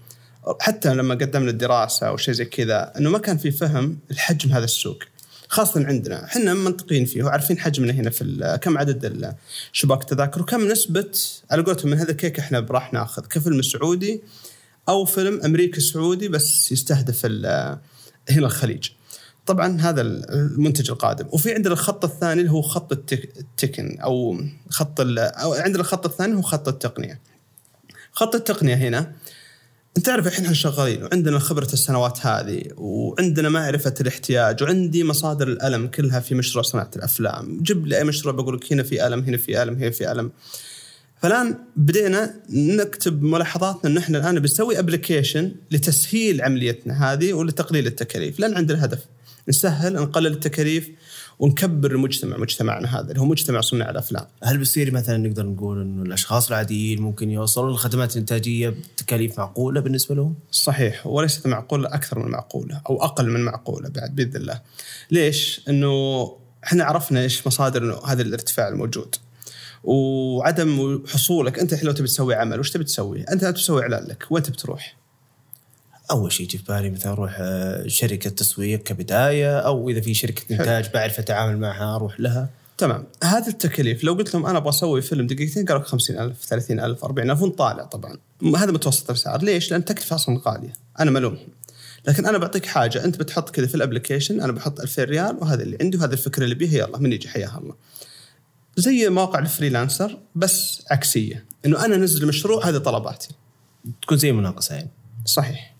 حتى لما قدمنا الدراسة أو شيء زي كذا إنه ما كان في فهم الحجم هذا السوق. خاصة عندنا إحنا منطقيين فيه وعارفين حجمنا هنا في كم عدد شباك التذاكر وكم نسبة على قولتهم من هذا الكيك إحنا راح ناخذ كفيلم سعودي أو فيلم أمريكي سعودي بس يستهدف هنا الخليج. طبعا هذا المنتج القادم وفي عندنا الخط الثاني اللي هو خط التكن أو خط أو عندنا الخط الثاني هو خط التقنية. خط التقنية هنا أنت تعرف الحين إحنا شغالين وعندنا خبرة السنوات هذه وعندنا معرفة الاحتياج وعندي مصادر الألم كلها في مشروع صناعة الأفلام، جيب لي أي مشروع بقول لك هنا في ألم هنا في ألم هنا في ألم. فالآن بدينا نكتب ملاحظاتنا إن إحنا الآن بنسوي ابلكيشن لتسهيل عمليتنا هذه ولتقليل التكاليف، لأن عندنا هدف نسهل نقلل التكاليف ونكبر المجتمع مجتمعنا هذا اللي هو مجتمع صناع الأفلام. هل بيصير مثلا نقدر نقول إنه الأشخاص العاديين ممكن يوصلوا للخدمات الإنتاجية بتكاليف معقولة بالنسبة لهم؟ صحيح وليست معقولة أكثر من معقولة أو أقل من معقولة بعد بإذن الله. ليش؟ إنه إحنا عرفنا إيش مصادر هذا الارتفاع الموجود. وعدم حصولك أنت لو تبي تسوي عمل وش تبي تسوي؟ أنت تسوي إعلان لك وين تبي تروح؟ أول شيء يجي في بالي مثلا أروح آه، شركة تسويق كبداية أو إذا في شركة إنتاج بعرف أتعامل معها أروح لها. تمام. هذه التكاليف لو قلت لهم أنا أبغى أسوي فيلم دقيقتين قالوا 50000 30000 40000 ونطالع طبعا. هذا متوسط الأسعار. ليش؟ لأن التكلفة أصلا غالية. أنا ملومهم. لكن أنا بعطيك حاجة. أنت بتحط كذا في ال application أنا بحط 2000 ريال وهذا اللي عندي وهذا الفكرة اللي بيها يلا من يجي؟ حياها الله. زي مواقع ال freelancer بس عكسية. إنه أنا أنزل مشروع هذه طلباتي. تكون زي مناقصة يعني. صحيح.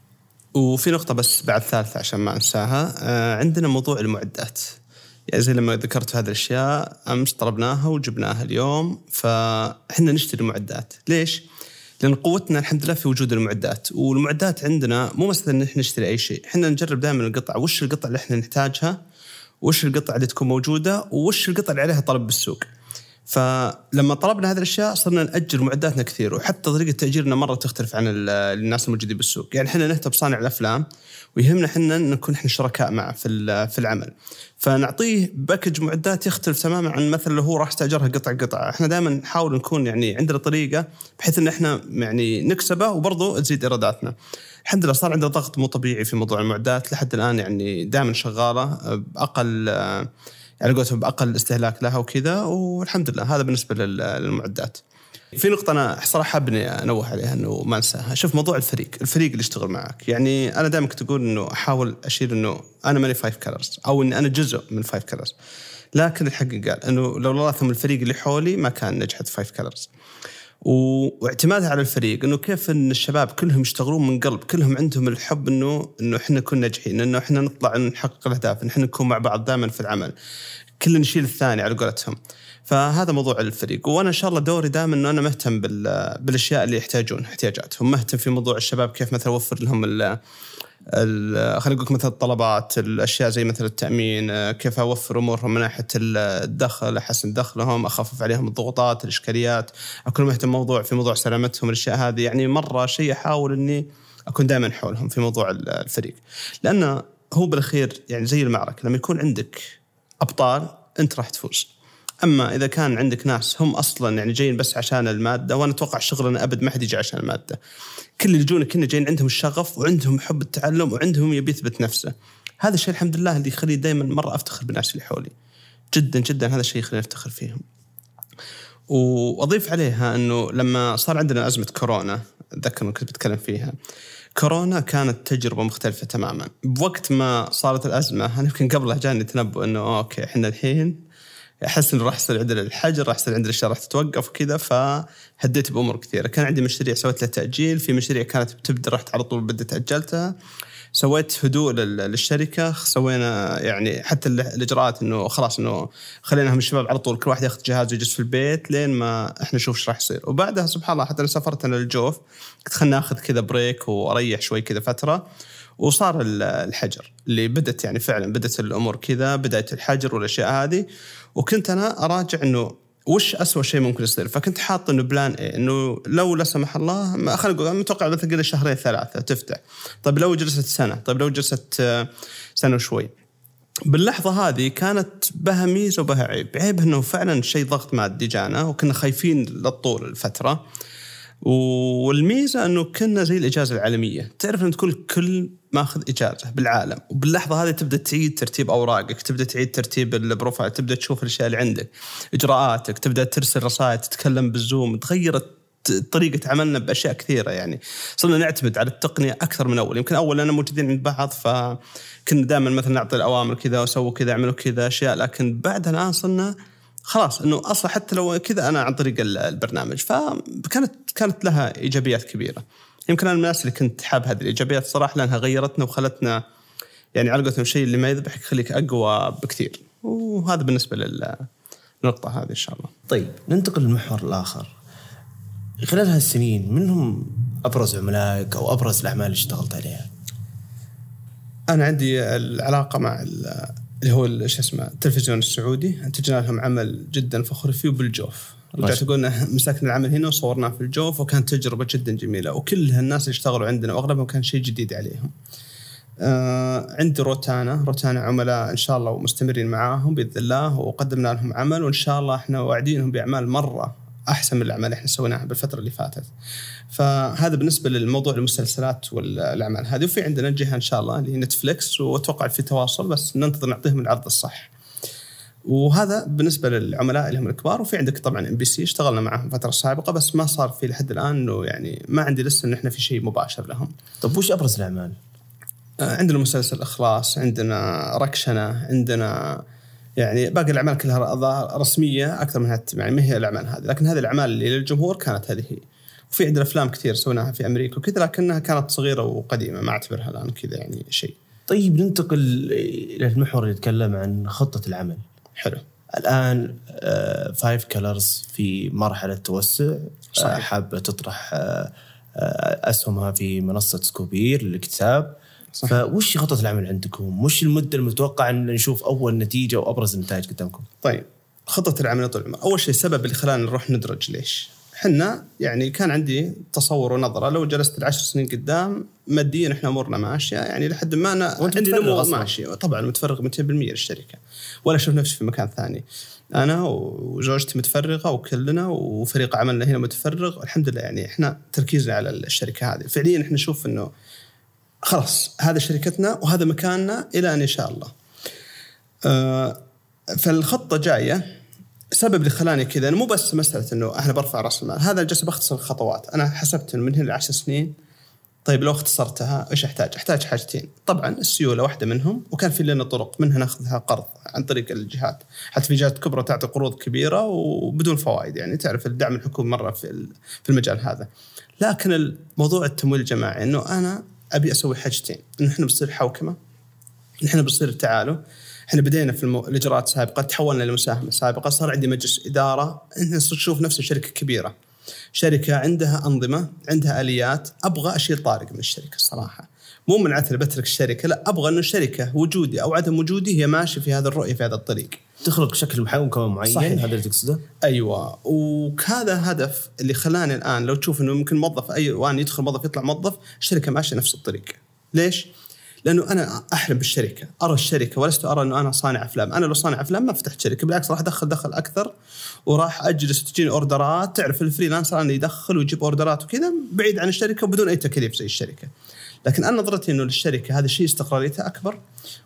وفي نقطة بس بعد ثالثة عشان ما أنساها آه عندنا موضوع المعدات يعني زي لما ذكرت هذه الأشياء أمس طلبناها وجبناها اليوم فإحنا نشتري معدات، ليش؟ لأن قوتنا الحمد لله في وجود المعدات، والمعدات عندنا مو مثلا إن إحنا نشتري أي شيء، إحنا نجرب دائما القطع، وش القطع اللي إحنا نحتاجها؟ وش القطع اللي تكون موجودة؟ وش القطع اللي عليها طلب بالسوق؟ فلما طلبنا هذه الأشياء صرنا نأجر معداتنا كثير وحتى طريقة تأجيرنا مرة تختلف عن الناس الموجودين بالسوق، يعني إحنا نهتم بصانع الأفلام ويهمنا إحنا نكون إحنا شركاء معه في في العمل. فنعطيه باكج معدات يختلف تماما عن مثلا لو هو راح استاجرها قطع قطع، إحنا دائما نحاول نكون يعني عندنا طريقة بحيث إن إحنا يعني نكسبه وبرضه تزيد إيراداتنا. الحمد لله صار عندنا ضغط مو طبيعي في موضوع المعدات لحد الآن يعني دائما شغالة بأقل على يعني قولتهم بأقل استهلاك لها وكذا والحمد لله هذا بالنسبة للمعدات. في نقطة أنا صراحة حاب أنوه عليها إنه ما أنساها، شوف موضوع الفريق، الفريق اللي يشتغل معك، يعني أنا دائما كنت أقول إنه أحاول أشير إنه أنا ماني Five Colors أو إني أنا جزء من Five Colors. لكن الحق قال إنه لو الله ثم الفريق اللي حولي ما كان نجحت Five Colors. واعتمادها على الفريق إنه كيف إن الشباب كلهم يشتغلون من قلب كلهم عندهم الحب انه إنه إحنا نكون ناجحين إنه إحنا نطلع نحقق الاهداف إن إحنا نكون مع بعض دائما في العمل. كل نشيل الثاني على قولتهم. فهذا موضوع الفريق. وأنا إن شاء الله دوري دائما إنه أنا مهتم بالأشياء اللي يحتاجون احتياجاتهم مهتم في موضوع الشباب كيف مثلا أوفر لهم خلينا نقول مثلا الطلبات الأشياء زي مثلا التأمين كيف أوفر أمورهم من ناحية الدخل أحسن دخلهم أخفف عليهم الضغوطات الإشكاليات. أكون مهتم موضوع في موضوع سلامتهم الأشياء هذه. يعني مرة شيء أحاول إني أكون دائما حولهم في موضوع الفريق. لأنه هو بالأخير يعني زي المعركة لما يكون عندك أبطال أنت راح تفوز. أما إذا كان عندك ناس هم أصلا يعني جايين بس عشان المادة وأنا أتوقع شغلنا أبد ما حد يجي عشان المادة. كل اللي يجون كنا جايين عندهم الشغف وعندهم حب التعلم وعندهم يبي يثبت نفسه. هذا الشيء الحمد لله اللي يخلي دائما مرة أفتخر بالناس اللي حولي. جدا جدا هذا الشيء يخليني أفتخر فيهم. وأضيف عليها إنه لما صار عندنا أزمة كورونا أتذكر كنت بتكلم فيها. كورونا كانت تجربة مختلفة تماما. بوقت ما صارت الأزمة أنا يمكن قبلها جاني تنبؤ إنه okay إحنا الحين أحس إنه راح يصير عندنا الحجر راح يصير عندنا الاشياء راح تتوقف وكذا فهديت بأمور كثيرة. كان عندي مشاريع سويت لها تأجيل. في مشاريع كانت بتبدأ رحت على طول بديت أجلتها. سويت هدوء لل- للشركة. سوينا يعني حتى ال- الإجراءات إنه خلاص إنه خليناهم الشباب على طول كل واحد ياخذ جهاز ويجلس في البيت لين ما إحنا نشوف إيش راح يصير. وبعدها سبحان الله حتى أنا سافرت أنا للجوف قلت خلينا ناخذ كذا break وأريح شوي كذا فترة. وصار ال- الحجر اللي بدت يعني فعلا بدت الأمور كذا بداية الحجر والأشياء هذه. وكنت أنا أراجع إنه وش أسوأ شيء ممكن يصير. فكنت حاط إنه plan A إنه لو لا سمح الله ما خلينا نقول متوقع مثلا شهرين ثلاثة تفتح. طيب لو جلست سنة طيب لو جلست آه، سنة وشوي. باللحظة هذه كانت بها ميزة وبها عيب، عيب إنه فعلا شيء ضغط مادي جانا وكنا خايفين للطول الفترة. والميزة أنه كنا زي الإجازة العالمية، تعرف أن تكون الكل ماخذ إجازة بالعالم، وباللحظة هذه تبدأ تعيد ترتيب أوراقك، تبدأ تعيد ترتيب البروفايل، تبدأ تشوف الأشياء اللي عندك، إجراءاتك، تبدأ ترسل رسائل، تتكلم بالزوم، تغيرت طريقة عملنا بأشياء كثيرة يعني. صرنا نعتمد على التقنية أكثر من أول. يمكن أول لنا موجودين عند بعض فكنا دائما مثلا نعطي الأوامر كذا وسووا كذا أعملوا كذا أشياء لكن بعدها الآن صرنا خلاص إنه أصلا حتى لو كذا أنا عن طريق ال- البرنامج. فكانت كانت لها إيجابيات كبيرة. يمكن أنا من الناس اللي كنت حاب هذه الإيجابيات صراحة لأنها غيرتنا وخلتنا يعني على قولتهم الشيء اللي ما يذبحك يخليك أقوى بكثير. وهذا بالنسبة للنقطة هذه إن شاء الله. طيب ننتقل للمحور الآخر. خلال هالسنين من هم أبرز عملائك أو أبرز الأعمال اللي اشتغلت عليها؟ أنا عندي العلاقة مع اللي هو شو اسمه التلفزيون السعودي انتجنا لهم عمل جدا فخور فيه بالجوف رجعت أقول مسكنا العمل هنا وصورناه في الجوف وكانت تجربة جدا جميلة. وكل الناس اللي اشتغلوا عندنا وأغلبهم كان شيء جديد عليهم. آه عندي روتانا، روتانا عملاء إن شاء الله ومستمرين معاهم بإذن الله وقدمنا لهم عمل وإن شاء الله إحنا واعدينهم بأعمال مرة أحسن من الأعمال اللي إحنا سويناها بالفترة اللي فاتت. فهذا بالنسبة للموضوع المسلسلات والأعمال هذه وفي عندنا جهة إن شاء الله اللي هي Netflix وأتوقع في تواصل بس ننتظر نعطيهم العرض الصح. وهذا بالنسبة للعملاء اللي هم الكبار وفي عندك طبعا MBC اشتغلنا معهم فترة سابقة بس ما صار في لحد الآن إنه يعني ما عندي لسه إنه إحنا في شيء مباشر لهم. طيب وش أبرز الأعمال؟ آه، عندنا مسلسل إخلاص عندنا ركشنة عندنا يعني باقي الأعمال كلها رسمية أكثر من يعني ما هي الأعمال هذه. لكن هذه الأعمال اللي للجمهور كانت هذه هي. وفي عندنا أفلام كثير سويناها في أمريكا وكذا لكنها كانت صغيرة وقديمة ما أعتبرها الآن كذا يعني شيء. طيب ننتقل إلى المحور اللي يتكلم عن خطة العمل. حلو. الآن Five Colors في مرحلة توسع آه،. حابة تطرح آه، آه، أسهمها في منصة سكوبير للكتاب. صح. فوش خطة العمل عندكم؟ وش المدة المتوقعه إن نشوف أول نتيجة وأبرز النتائج قدامكم؟ طيب خطة العمل طول العمر أول شيء السبب اللي خلانا نروح ندرج ليش حنا يعني كان عندي تصور ونظرة لو جلست العشر سنين قدام ماديا إحنا أمورنا ماشية يعني لحد ما أنا عندي متفرغ. ماشي طبعا متفرغ 200% للشركة ولا أشوف نفسي في مكان ثاني أنا وزوجتي متفرغة وكلنا وفريق عملنا هنا متفرغ الحمد لله يعني إحنا تركيزنا على الشركة هذه فعليا إحنا نشوف إنه خلاص هذا شركتنا وهذا مكاننا إلى أن يشاء الله. آه، فالخطة جاية. السبب اللي خلاني كذا إنه مو بس مسألة إنه أنا برفع رأس المال هذا جالس بختصر الخطوات أنا حسبت إنه من هنا لعشر سنين طيب لو اختصرتها إيش أحتاج؟ أحتاج حاجتين، طبعا السيولة واحدة منهم وكان في لنا طرق منها ناخذها قرض عن طريق الجهات، حتى في جهات كبرى تعطي قروض كبيرة وبدون فوائد يعني تعرف الدعم الحكومي مرة في في المجال هذا. لكن الموضوع التمويل الجماعي إنه أنا أبي أسوي حاجتين، انه إحنا بنصير حوكمة نحن بنصير تعالوا. إحنا بدينا في المو... الإجراءات السابقة تحولنا لمساهمة سابقة صار عندي مجلس إدارة. انت تشوف نفس شركة كبيرة. شركة عندها أنظمة عندها آليات. أبغى أشيل طارق من الشركة الصراحه مو من عثرة بترك الشركة لا أبغى إنه الشركة وجودي أو عدم وجودي هي ماشية في هذا الرؤية في هذا الطريق تخلق شكل محكم معين صحيح. هذا اللي تقصده؟ أيوه وهذا هدف اللي خلاني الآن لو تشوف إنه ممكن موظف أي وان يدخل موظف يطلع موظف الشركة ماشية نفس الطريق ليش؟ لأنه أنا أحلم بالشركة أرى الشركة ولست أرى إنه أنا صانع أفلام أنا لو صانع أفلام ما فتحت شركة بالعكس راح أدخل دخل أكثر وراح أجلس وتجيني أوردرات تعرف ال freelancer انه يدخل ويجيب أوردرات وكذا بعيد عن الشركة وبدون أي تكاليف زي الشركة لكن أنا نظرتي إنه للشركة هذا الشيء استقراريته أكبر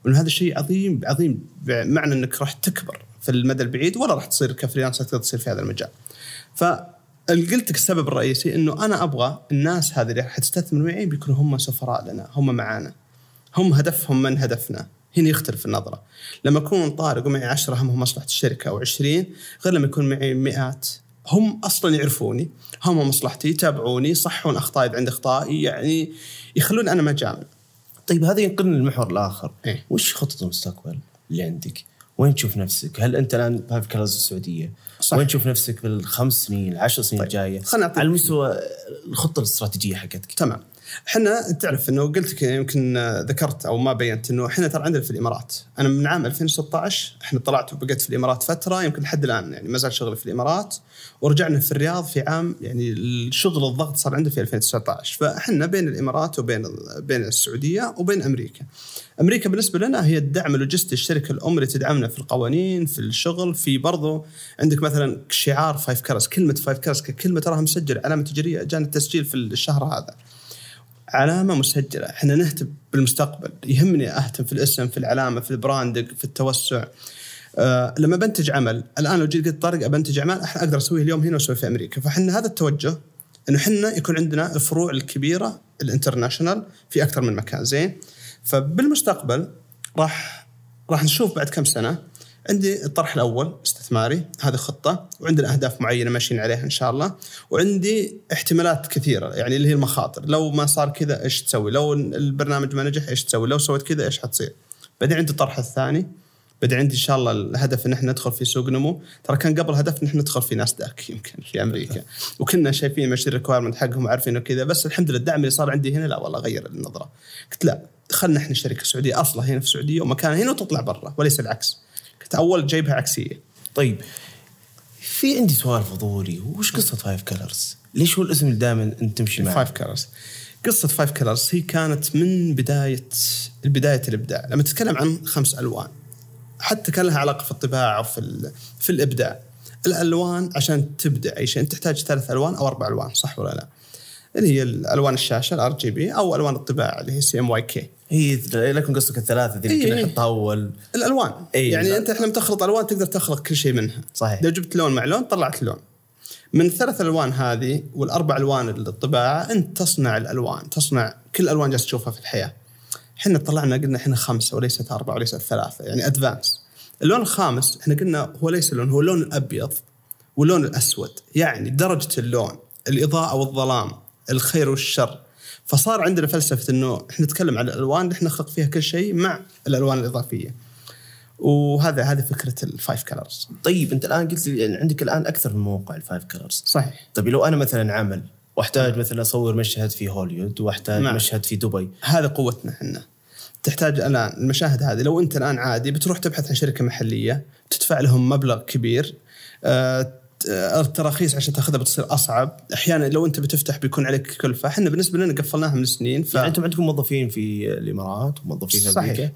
وإنه هذا الشيء عظيم عظيم بمعنى إنك راح تكبر في المدى البعيد ولا راح تصير ك freelancer تقدر تصير في هذا المجال. فقلت لك السبب الرئيسي إنه أنا أبغى الناس هذه اللي راح تستثمر معي بيكونوا هم سفراء لنا، هم معانا. هم هدفهم من هدفنا. هنا يختلف النظرة لما أكون طارق ومعي عشرة همهم مصلحة الشركة أو عشرين غير لما يكون معي مئات هم أصلا يعرفوني هم مصلحتي يتابعوني يصحون أخطائي إذا عندي أخطاء يعني يخلون أنا مجامل طيب هذا ينقلنا للمحور الآخر إيه. وش خطط المستقبل اللي عندك؟ وين تشوف نفسك؟ هل أنت الآن Five Colors السعودية؟ صح. وين تشوف نفسك بالخمس سنين العشر سنين طيب. الجاية؟ نعطيك- على مستوى الخطة الاستراتيجية حقتك تمام إحنا تعرف انه قلت لك يمكن ذكرت أو ما بينت انه إحنا ترى عندنا في الامارات أنا من عام 2016 إحنا طلعت وبقيت في الامارات فترة يمكن لحد الآن يعني ما زال شغلي في الامارات ورجعنا في الرياض في عام يعني الشغل الضغط صار عندي في 2019 فاحنا بين الامارات وبين بين السعودية وبين أمريكا. أمريكا بالنسبة لنا هي الدعم اللوجستي الشركة الأم اللي تدعمنا في القوانين في الشغل في برضو عندك مثلا شعار Five Colors كلمة Five Colors ككلمه تراها مسجل علامة تجارية جانا التسجيل في الشهر هذا. علامة مسجلة. إحنا نهتم بالمستقبل. يهمني أهتم في الاسم في العلامة في ال branding في التوسع. آه لما بنتج عمل الآن لو جيت قلت طارق بنتج اعمال أحنا أقدر أسويه اليوم هنا وأسويه في أمريكا. فإحنا هذا التوجه إنه إحنا يكون عندنا الفروع الكبيرة ال international في أكثر من مكان. زين؟ فبالمستقبل راح راح نشوف بعد كم سنة عندي الطرح الأول استثماري هذه خطة وعندنا أهداف معينة ماشيين عليها إن شاء الله. وعندي احتمالات كثيرة يعني اللي هي المخاطر. لو ما صار كذا إيش تسوي؟ لو البرنامج ما نجح إيش تسوي؟ لو سويت كذا إيش حتصير؟ بعدين عندي الطرح الثاني. بعدين عندي إن شاء الله الهدف إن إحنا ندخل في سوق نمو. ترى كان قبل هدف إن إحنا ندخل في ناسداك يمكن في أمريكا. وكنا شايفين ماشي ال requirement حقهم وعارفين كذا بس الحمد لله الدعم اللي صار عندي هنا لا والله غير النظرة. قلت لا خلنا إحنا شركة سعودية أصلها هنا في السعودية ومكانها هنا وتطلع برا وليس العكس. كنت أول جايبها عكسية. طيب في عندي سؤال فضولي. وش قصة Five Colors؟ ليش هو الاسم اللي دائما أنت تمشي معه؟ Five Colors قصة Five Colors هي كانت من بداية بداية الإبداع. لما تتكلم عن خمس ألوان حتى كان لها علاقة في الطباعة وفي في الإبداع. الألوان عشان تبدع أي شيء أنت تحتاج ثلاث ألوان أو أربع ألوان صح ولا لا؟ اللي هي الألوان الشاشة ال RGB أو ألوان الطباعة اللي هي CMYK هي لكن قصدك الثلاثة ذي اللي إيه كنا إيه. نحطها أول. الألوان. إيه، يعني. أنت لما تخلط ألوان تقدر تخلق كل شيء منها. صحيح. لو جبت لون مع لون طلعت لون. من الثلاث ألوان هذه والأربع ألوان الطباعة أنت تصنع الألوان تصنع كل الالوان جالس تشوفها في الحياة. إحنا طلعنا قلنا إحنا خمسة وليست أربعة وليست ثلاثة يعني advance اللون الخامس إحنا قلنا هو ليس اللون هو اللون الأبيض واللون الأسود. يعني درجة اللون الإضاءة والظلام الخير والشر. فصار عندنا فلسفة إنه إحنا نتكلم عن الألوان اللي إحنا نخلق فيها كل شيء مع الألوان الإضافية. وهذا هذه فكرة ال Five Colors طيب أنت الآن قلت لي يعني عندك الآن أكثر من موقع ال Five Colors صحيح. طيب لو أنا مثلا عمل وأحتاج مثلا أصور مشهد في هوليوود وأحتاج نعم. مشهد في دبي. هذا قوتنا إحنا. تحتاج الآن المشاهد هذه لو أنت الآن عادي بتروح تبحث عن شركة محلية تدفع لهم مبلغ كبير آه، التراخيص عشان تاخذها بتصير أصعب. أحيانا لو أنت بتفتح بيكون عليك كلفه إحنا بالنسبة لنا قفلناها من سنين ف... يعني أنتم عندكم موظفين في الإمارات وموظفين في أمريكا. صحيح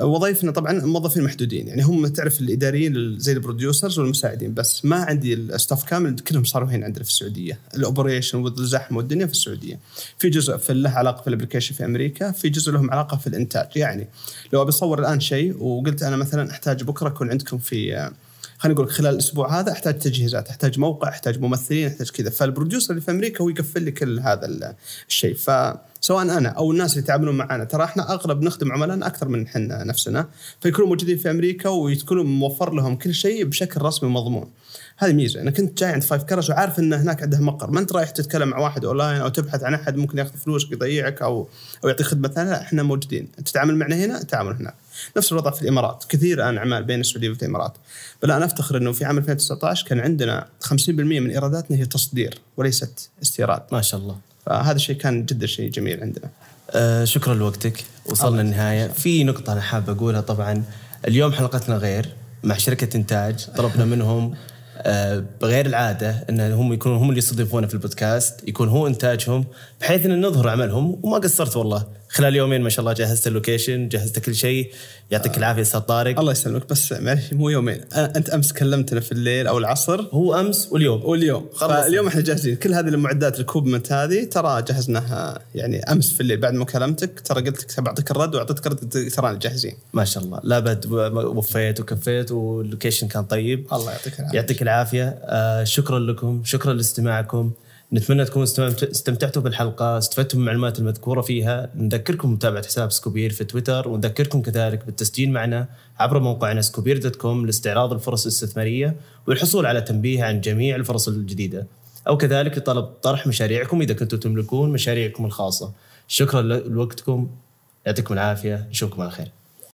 وظائفنا طبعا موظفين محدودين. يعني هم تعرف الإداريين زي ال producers والمساعدين بس. ما عندي ال staff كامل كلهم صاروا هنا عندنا في السعودية. ال operation والزحمة والدنيا في السعودية. في جزء في له علاقة في ال application في أمريكا في جزء لهم علاقة في الإنتاج. يعني لو أبي أصور الآن شيء وقلت أنا مثلا أحتاج بكرة أكون عندكم في خلينا نقول خلال الأسبوع هذا أحتاج تجهيزات أحتاج موقع أحتاج ممثلين أحتاج كذا. فال producer اللي في أمريكا هو يقفل لي كل هذا ال- الشيء. فسواء أنا أو الناس اللي يتعاملون معنا ترى إحنا أغلب نخدم عملائنا أكثر من إحنا نفسنا. فيكونوا موجودين في أمريكا ويكونوا موفر لهم كل شيء بشكل رسمي ومضمون هذه ميزة. أنا كنت جاي عند Five Colors وعارف إن هناك عنده مقر. ما أنت رايح تتكلم مع واحد أونلاين أو تبحث عن أحد ممكن ياخذ فلوسك يضيعك أو أو يعطيك خدمة ثانية لا إحنا موجودين. تتعامل معنا هنا تعامل هناك. نفس الوضع في الإمارات. كثير الآن أعمال بين السعودية والامارات بل أنا أفتخر إنه في عام 2019 كان عندنا 50% من إيراداتنا هي تصدير وليست استيراد. ما شاء الله. فهذا الشيء كان جدا شيء جميل عندنا. آه شكرا لوقتك. وصلنا النهاية. في نقطة أنا حاب أقولها طبعا. اليوم حلقتنا غير مع شركة إنتاج. طلبنا منهم آه بغير العادة إن هم يكونوا هم اللي يستضيفونا في البودكاست. يكون هو إنتاجهم بحيث إن نظهر عملهم. وما قصرت والله. خلال يومين ما شاء الله جهزت ال location جهزت كل شيء. يعطيك العافية أستاذ طارق. الله يسلمك بس معلش مو يومين. أنت أمس كلمتنا في الليل أو العصر؟ هو أمس واليوم. واليوم. خلص. اليوم إحنا جاهزين. كل هذه المعدات ال equipment هذه ترى جهزناها يعني أمس في الليل بعد ما كلمتك. ترى قلت لك بعطيك الرد وأعطيتك الرد ترانا جاهزين. ما شاء الله. لا بد وفيت وكفيت وال location كان طيب. الله يعطيك العافية. يعطيك العافية. آه شكرا لكم شكرا لاستماعكم. نتمنى تكونوا استمتعتوا بالحلقة استفدتوا من المعلومات المذكورة فيها. نذكركم متابعة حساب سكوبير في تويتر ونذكركم كذلك بالتسجيل معنا عبر موقعنا سكوبير dot com لاستعراض الفرص الاستثمارية والحصول على تنبيه عن جميع الفرص الجديدة. أو كذلك لطلب طرح مشاريعكم إذا كنتم تملكون مشاريعكم الخاصة. شكرا لوقتكم يعطيكم العافية نشوفكم على خير.